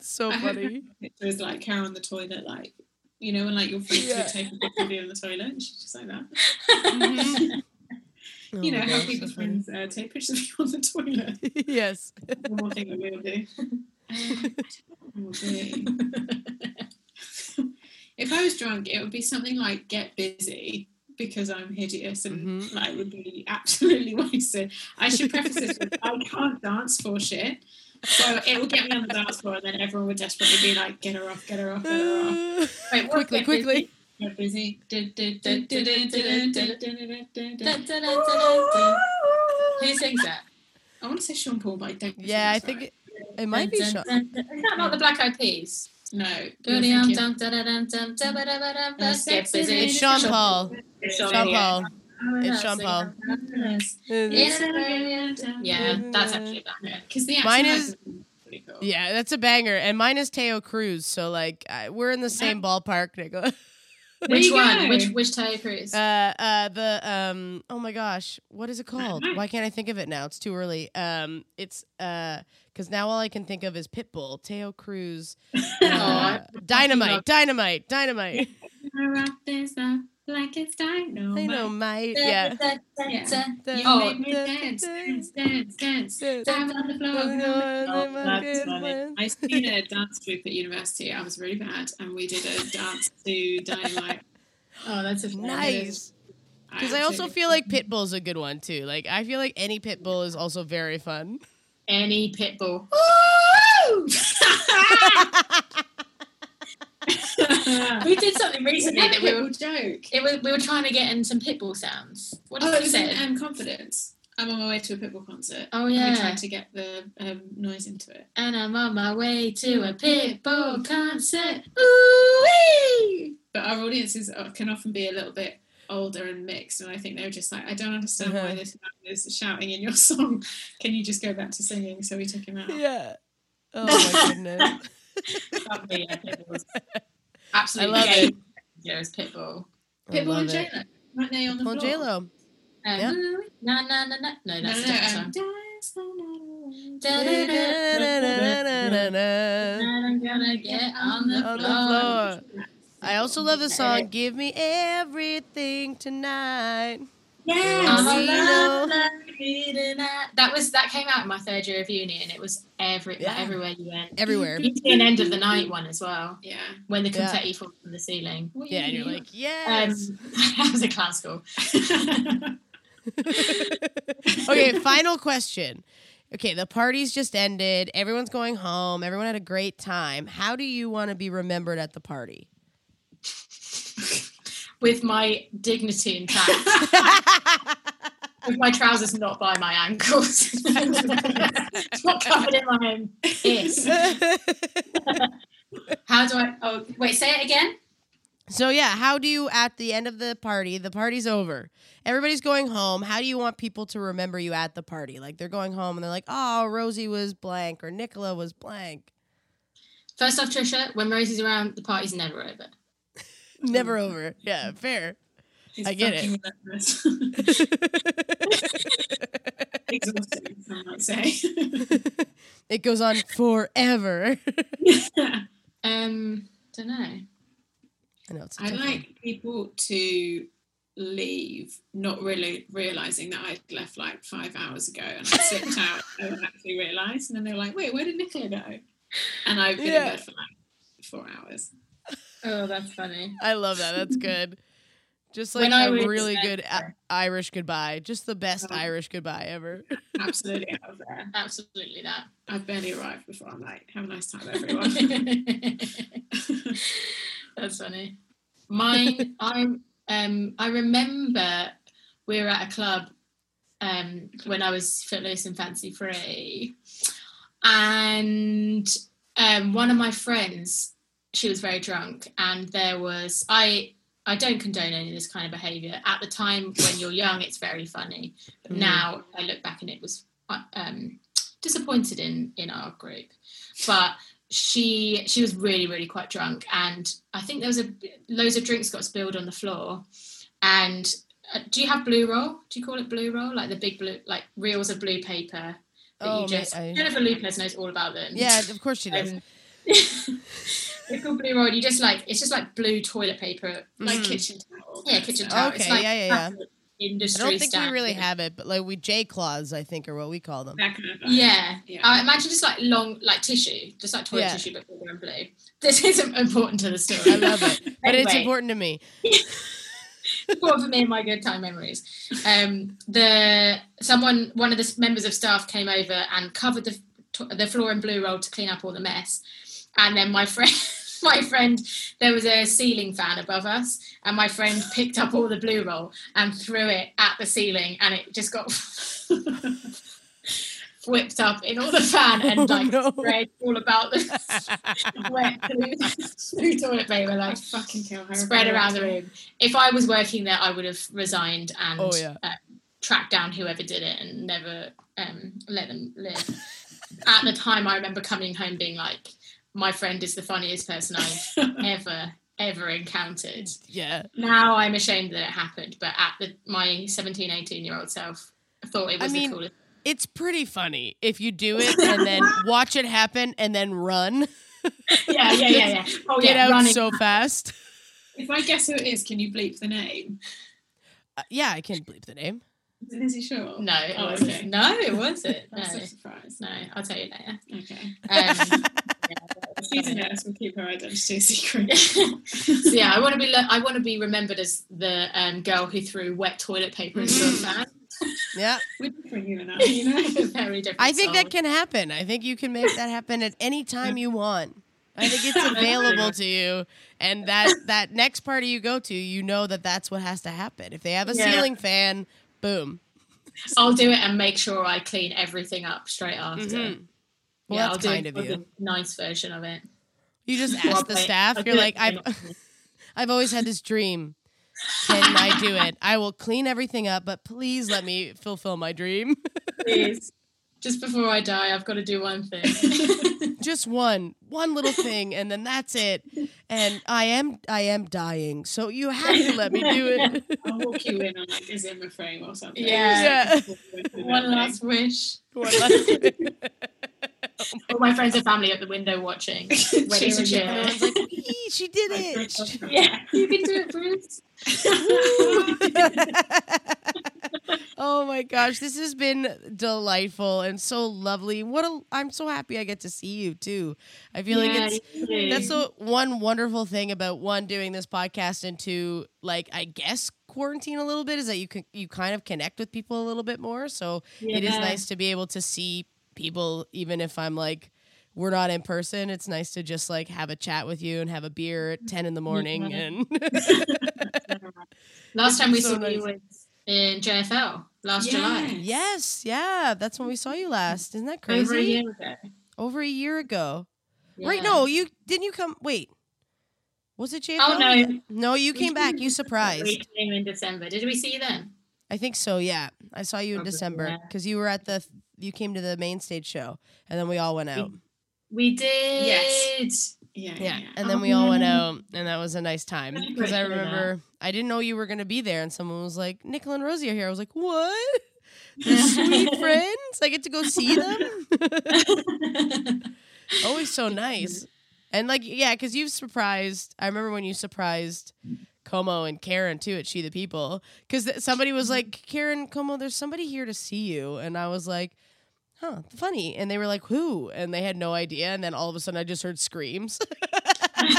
so funny.
Picture is like her on the toilet, like you know, when like your friends
Yeah.
would take a picture of you on the toilet, and she's just like that.
Mhm. Oh
you know
my
how
gosh,
people's friends uh, take pictures of you on the toilet.
yes.
One more thing that we'll do. Um, I don't know what we'll do. if I was drunk, it would be something like "Get Busy" because I'm hideous and
Mhm.
like would be absolutely wasted. I should preface this with I can't dance for shit. So it will get me on the dance floor, and then everyone would desperately be like, "Get her off, get her off, get her off." Wait, what?
quickly,
Get
quickly.
Get busy.
Who sings that?
I want to say Sean Paul, but I don't. think
Yeah, I think
right.
It, might be. Sean-.
Is that not the Black Eyed Peas?
no.
Goody
you're
um
thinking-
dum da da dum dum da ba da ba dum ba.
Uh,
Get busy.
It's Sean Paul. Sean
Paul.
Oh,
It's Sean Paul.
Yeah, that's actually a banger.
Because the
Mine is-
cool.
Yeah, that's a banger. And mine is Taio Cruz. So like I, we're in the same ballpark, Nicola.
Which one?
go.
Which which Taio Cruz?
Uh, uh, the um, oh my gosh, what is it called? Why can't I think of it now? It's too early. Um, it's uh, because now all I can think of is Pitbull, Taio Cruz, <laughs> uh, Dynamite, Dynamite, <laughs> Dynamite.
Rock this like it's dynamite.
I know, mate. Yeah.
Yeah. You
Oh.
make me dance, dance, dance, dance. Dance on the floor.
Oh, that's
funny. I seen a <laughs> dance troupe at university. I was really bad, and we did a dance to Dynamite.
Oh, that's a
Nice. Because I also feel like Pitbull's a good one too. Like I feel like any Pitbull is also very fun.
Any pitbull. <laughs> <laughs> <laughs> We did something recently that we were.
joke.
It was, we were trying to get in some pitbull sounds. What
Oh,
did
it
you say?
um, Confidence. I'm on my way to a Pitbull concert.
Oh
And
yeah.
we tried to get the um, noise into it.
And I'm on my way to a pitbull concert. Ooh wee!
But our audiences are- can often be a little bit older and mixed, and I think they were just like, I don't understand why
Uh-huh.
this man is shouting in your <laughs> song. Can you just go back to singing? So we took him out.
Yeah. Oh my <laughs> goodness.
Lovely, yeah, pitbulls. Absolutely.
love
gay.
it.
Yeah, it's pitbull.
Pitbull and. J-Lo. Weren't they on the
Well,
floor?
J Lo.
Um,
Yeah.
Na na na na. No,
No,
that's
no,
a different
um,
song.
Dance the
I'm gonna get on floor.
floor. I also love the song "Give Me Everything Tonight."
Yeah, love,
no.
love you tonight. that was that came out in my third year of uni, and it was every like, everywhere you went.
Everywhere.
You see an end of the night one as well,
Yeah.
when the
Yeah.
confetti falls from the ceiling.
Yeah, and you're like,
Um, <laughs> that was a clown school. <laughs>
okay, final question. Okay, the party's just ended. Everyone's going home. Everyone had a great time. How do you want to be remembered at the party?
With my dignity intact, <laughs> with my trousers not by my ankles, it's not covered in my own piss. How do I? Oh, wait, say it again.
so yeah, how do you at the end of the party? The party's over. Everybody's going home. How do you want people to remember you at the party? Like they're going home and they're like, "Oh, Rosie was blank or Nicola was blank."
First off, Tricia, when Rosie's around, the party's never over.
Never over. Yeah, fair.
He's
I get it.
Exhausting, some might say.
it goes on forever. yeah. <laughs>
Um, don't know.
I know it's.
I
tough one.
like people to leave not really realizing that I'd left like five hours ago and I slipped <laughs> out and actually realized and then they were like, wait, where did Nicola go? And I've been
Yeah.
in bed for like four hours.
Oh, that's funny.
I love that. That's good. Just like a really good a- Irish goodbye. Just the best
Oh.
Irish goodbye ever.
Absolutely out of there.
Absolutely that.
I've barely arrived before I'm like, have a nice time everyone. <laughs>
That's funny. Mine, I um, I remember we were at a club um, when I was footloose and fancy free, and um, one of my friends, she was very drunk, and there was I. I don't condone any of this kind of behaviour. At the time when you're young, it's very funny. But
Mhm.
now I look back and it was uh, um, disappointed in in our group. But she she was really really quite drunk and i think there was a loads of drinks got spilled on the floor and uh, do you have blue roll do you call it blue roll like the big blue like reels of blue paper that
Oh,
you just
I-
jennifer lopez knows all about them
Yeah, of course she does.
um, it's called blue roll you just like it's just like blue toilet paper
like
Mhm.
kitchen towel.
yeah kitchen towel it's
Okay,
like
yeah, yeah, yeah.
classic
I don't think we
standard.
really have it, but like we J cloths, I think, are what we call them.
Kind of.
Yeah.
Yeah.
Uh, imagine just like long, like tissue, just like toilet
Yeah.
tissue, but bigger and blue. This is important to the story.
I love it, but it's important to me. <laughs>
important for me and my good time memories. Um, the someone, one of the members of staff came over and covered the the floor in blue roll to clean up all the mess, and then my friend. <laughs> My friend, there was a ceiling fan above us, and my friend picked up all the blue roll and threw it at the ceiling, and it just got <laughs> whipped up in all the fan and
Oh,
like
no.
spread all about the <laughs> wet blue, blue toilet paper, like
fucking kill her.
spread around the room. If I was working there, I would have resigned and
Oh, yeah.
uh, tracked down whoever did it and never um, let them live. At the time, I remember coming home being like, "My friend is the funniest person I've <laughs> ever ever encountered."
Yeah,
Now I'm ashamed that it happened, but at the, my 17, 18 year old self, I thought it
I
was
mean,
the coolest.
it's pretty funny if you do it <laughs> and then watch it happen and then run.
Yeah, yeah, yeah, yeah. <laughs> Oh
Get
yeah,
out
running.
so fast.
If I guess who it is, can you bleep the name?
Uh, yeah, I can bleep the name.
Is it Lizzie Shaw?
no, it
Oh,
wasn't.
okay.
No, it wasn't. No,
a surprise.
no, I'll tell you later.
Okay.
Um, yeah,
She's a nurse. We'll keep her identity a secret. <laughs>
so yeah, I want to be. le- I want to be remembered as the um, girl who threw wet toilet paper into a
Mhm.
fan.
Yeah, <laughs>
We're different, you and I, <laughs> you know.
Very different.
I think that can happen. I think you can make that happen at any time you want. I think it's available to you, and that that next party you go to, you know that that's what has to happen. If they have a
Yeah.
ceiling fan, boom.
I'll do it and make sure I clean everything up straight after.
Mhm. Well,
yeah,
that's
I'll do
kind of
a
you.
nice version of it.
You just <laughs>
Well,
ask the
I-
staff.
I'll
You're like, I've, <laughs> I've always had this dream. Can I do it? I will clean everything up, but please let me fulfill my dream. <laughs>
Please. Just before I die, I've got to do one thing.
just one, one little thing, and then that's it. And I am, I am dying, so you have to let me do it.
I'll walk you in on like a Zimmer frame or something.
Yeah.
Yeah.
one last wish.
One last- <laughs>
All my friends and family at the window watching, ready to
Cheering.
And
cheer.
like, she did it.
Yeah, <laughs> you can do it, Bruce. <laughs>
oh my gosh, this has been delightful and so lovely. What a I'm so happy I get to see you too. I feel like it's that's the one wonderful thing about one doing this podcast and two like I guess quarantine a little bit is that you can you kind of connect with people a little bit more. So it is nice to be able to see people even if I'm like we're not in person. It's nice to just like have a chat with you and have a beer at ten in the mm-hmm. morning
Yeah.
and <laughs>
Last time we <laughs>
so
saw you was in JFL last July.
Yes, yeah, that's when we saw you last. Isn't that
Over a
crazy?
year ago.
Over a year ago. Right? No, you didn't. You come. Wait, was it JFL?
Oh, no.
no, you came back. You <laughs> surprised.
We came in December. Did we see you then?
I think so. Yeah, I saw you in
Probably,
December
yeah.
because you were at the. You came to the main stage show, and then we all went out.
We did.
Yes. Yeah,
Yeah,
yeah.
and then
Oh,
we all went
um,
out, and that was a nice time because I
to
remember I didn't know you were gonna be there, and someone was like, "Nicole and Rosie are here." I was like, "What? <laughs> The sweet friends? I get to go see them." <laughs> <laughs> Always so nice. And like, yeah, because you've surprised. I remember when you surprised Como and Karen too at She the People. Because somebody was mm-hmm. like, Karen, Como, there's somebody here to see you. And I was like, huh, funny. And they were like, who? And they had no idea. And then all of a sudden I just heard screams. <laughs> Like,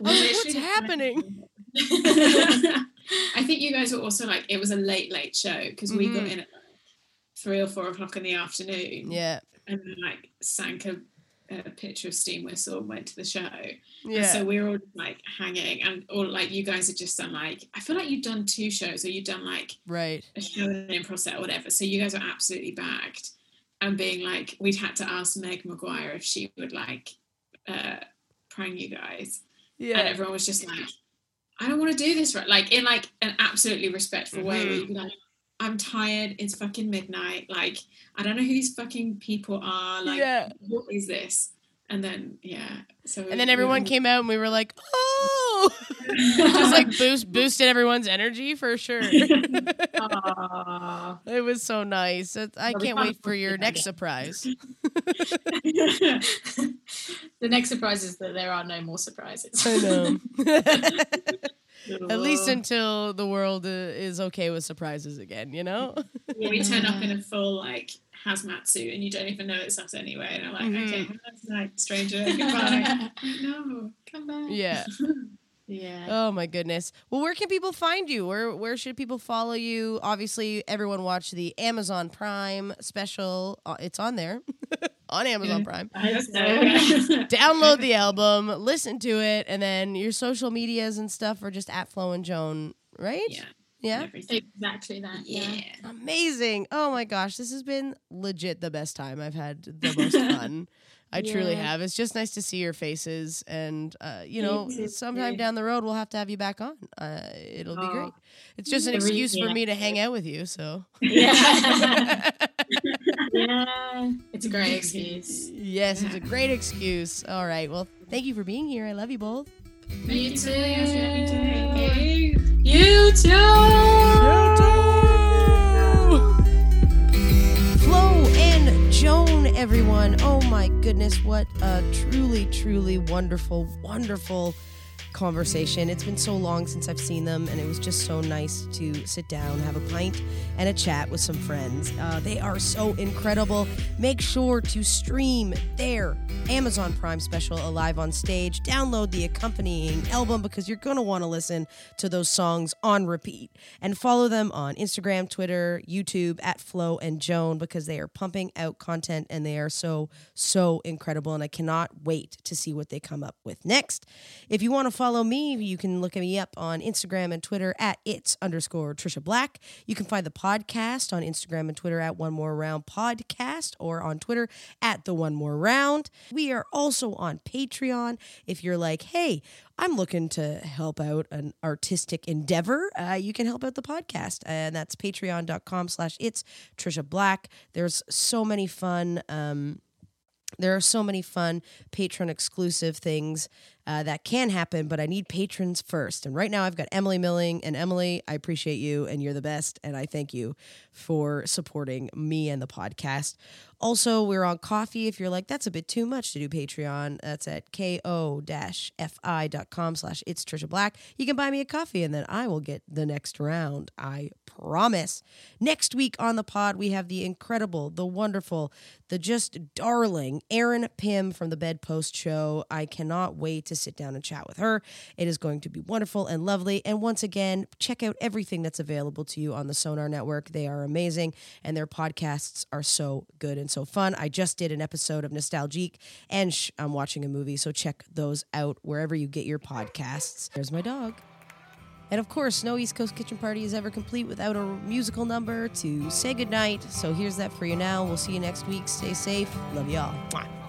what's happening? <laughs>
I think you guys were also like it was a late, late show because we got
Mhm.
in at like three or four o'clock in the afternoon,
Yeah.
and then like sank a, a picture of steam whistle and went to the show. And
Yeah.
so we were all like hanging, and all like you guys had just done like I feel like you'd done two shows or you'd done like
right.
a show in an improv set or whatever. So you guys were absolutely bagged, and being like we'd had to ask Meg McGuire if she would like uh, prank you guys and
Yeah.
everyone was just like, I don't want to do this, right? Like in like an absolutely respectful way.
Mm-hmm.
Where you'd be like, I'm tired. It's fucking midnight. Like I don't know who these fucking people are. Like
Yeah.
what is this? And then yeah, so
And then everyone came out and we were like, oh, <laughs> just like boost boosted everyone's energy for sure. <laughs> It was so nice. I
Well,
can't wait for your next surprise. <laughs>
the next surprise is that there are no more surprises.
I know. At least until the world uh, is okay with surprises again, you know? <laughs>
we turn up in a full like hazmat suit and you don't even know it's us anyway. And I'm like,
Mhm.
okay, have a nice night, stranger. Goodbye. <laughs> no, come back.
Yeah. <laughs>
yeah.
Oh my goodness. Well, where can people find you? Where where should people follow you? Obviously, everyone watch the Amazon Prime special. Uh, it's on there. On Amazon Prime.
I hope so. <laughs>
Download the album, listen to it, and then your social medias and stuff are just at Flo and Joan, right?
yeah.
Yeah.
Exactly that.
Yeah.
Yeah.
Amazing. Oh my gosh, this has been legit the best time. I've had the most <laughs> fun. I truly have. It's just nice to see your faces, and uh, you know,
too.
sometime down the road we'll have to have you back on. Uh, it'll be great. It's just an
Every-
excuse for me to hang out with you. So
Yeah. <laughs> yeah. It's a great excuse. <laughs>
yes, it's a great excuse. All right. Well, thank you for being here. I love you both.
You too.
Hey.
You too.
Flo and Joan, everyone. Oh my goodness, what a truly, truly wonderful, wonderful conversation. It's been so long since I've seen them, and it was just so nice to sit down, have a pint, and a chat with some friends. Uh, they are so incredible. Make sure to stream their Amazon Prime special, Alive on Stage. Download the accompanying album because you're going to want to listen to those songs on repeat. And follow them on Instagram, Twitter, YouTube at Flo and Joan because they are pumping out content and they are so, so incredible. And I cannot wait to see what they come up with next. If you want to follow me, you can look me up on Instagram and Twitter at it's underscore Tricia Black. You can find the podcast on Instagram and Twitter at One More Round Podcast or on Twitter at The One More Round. We are also on Patreon. If you're like, hey, I'm looking to help out an artistic endeavor, uh, you can help out the podcast. And that's patreon.com slash it's Tricia Black. There's so many fun um, there are so many fun patron exclusive things
uh, that can happen, but I need patrons first. And right now I've got Emily Milling. And Emily, I appreciate you and you're the best. And I thank you for supporting me and the podcast. Also, we're on Ko-fi. If you're like, that's a bit too much to do Patreon, that's at ko-fi.com slash it's Tricia Black. You can buy me a coffee and then I will get the next round. I promise. Next week on the pod, we have the incredible, the wonderful, the just darling Aaron Pym from the Bedpost Show. I cannot wait to sit down and chat with her. It is going to be wonderful and lovely. And once again, check out everything that's available to you on the Sonar Network. They are amazing and their podcasts are so good and so fun. I just did an episode of Nostalgique and I'm watching a movie, so check those out wherever you get your podcasts. There's my dog. And of course, no East Coast Kitchen Party is ever complete without a musical number to say goodnight. So here's that for you now. We'll see you next week. Stay safe. Love y'all. Mwah.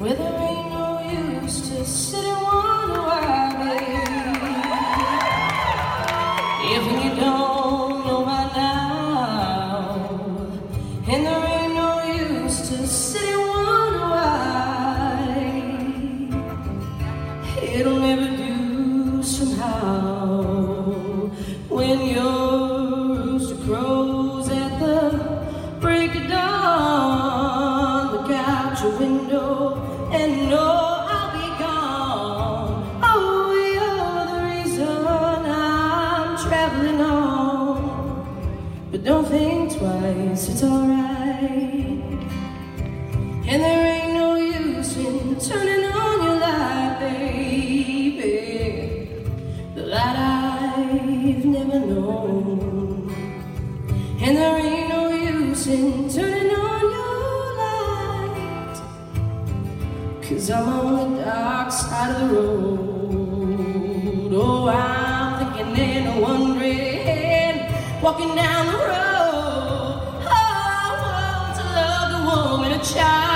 Where there ain't no use to sit and wonder why, babe. If you don't twice, it's alright. And there ain't no use in turning on your light, baby. The light I've never known. And there ain't no use in turning on your light. Cause I'm on the dark side of the road. Oh, I'm thinking and wondering, walking down the road. Child,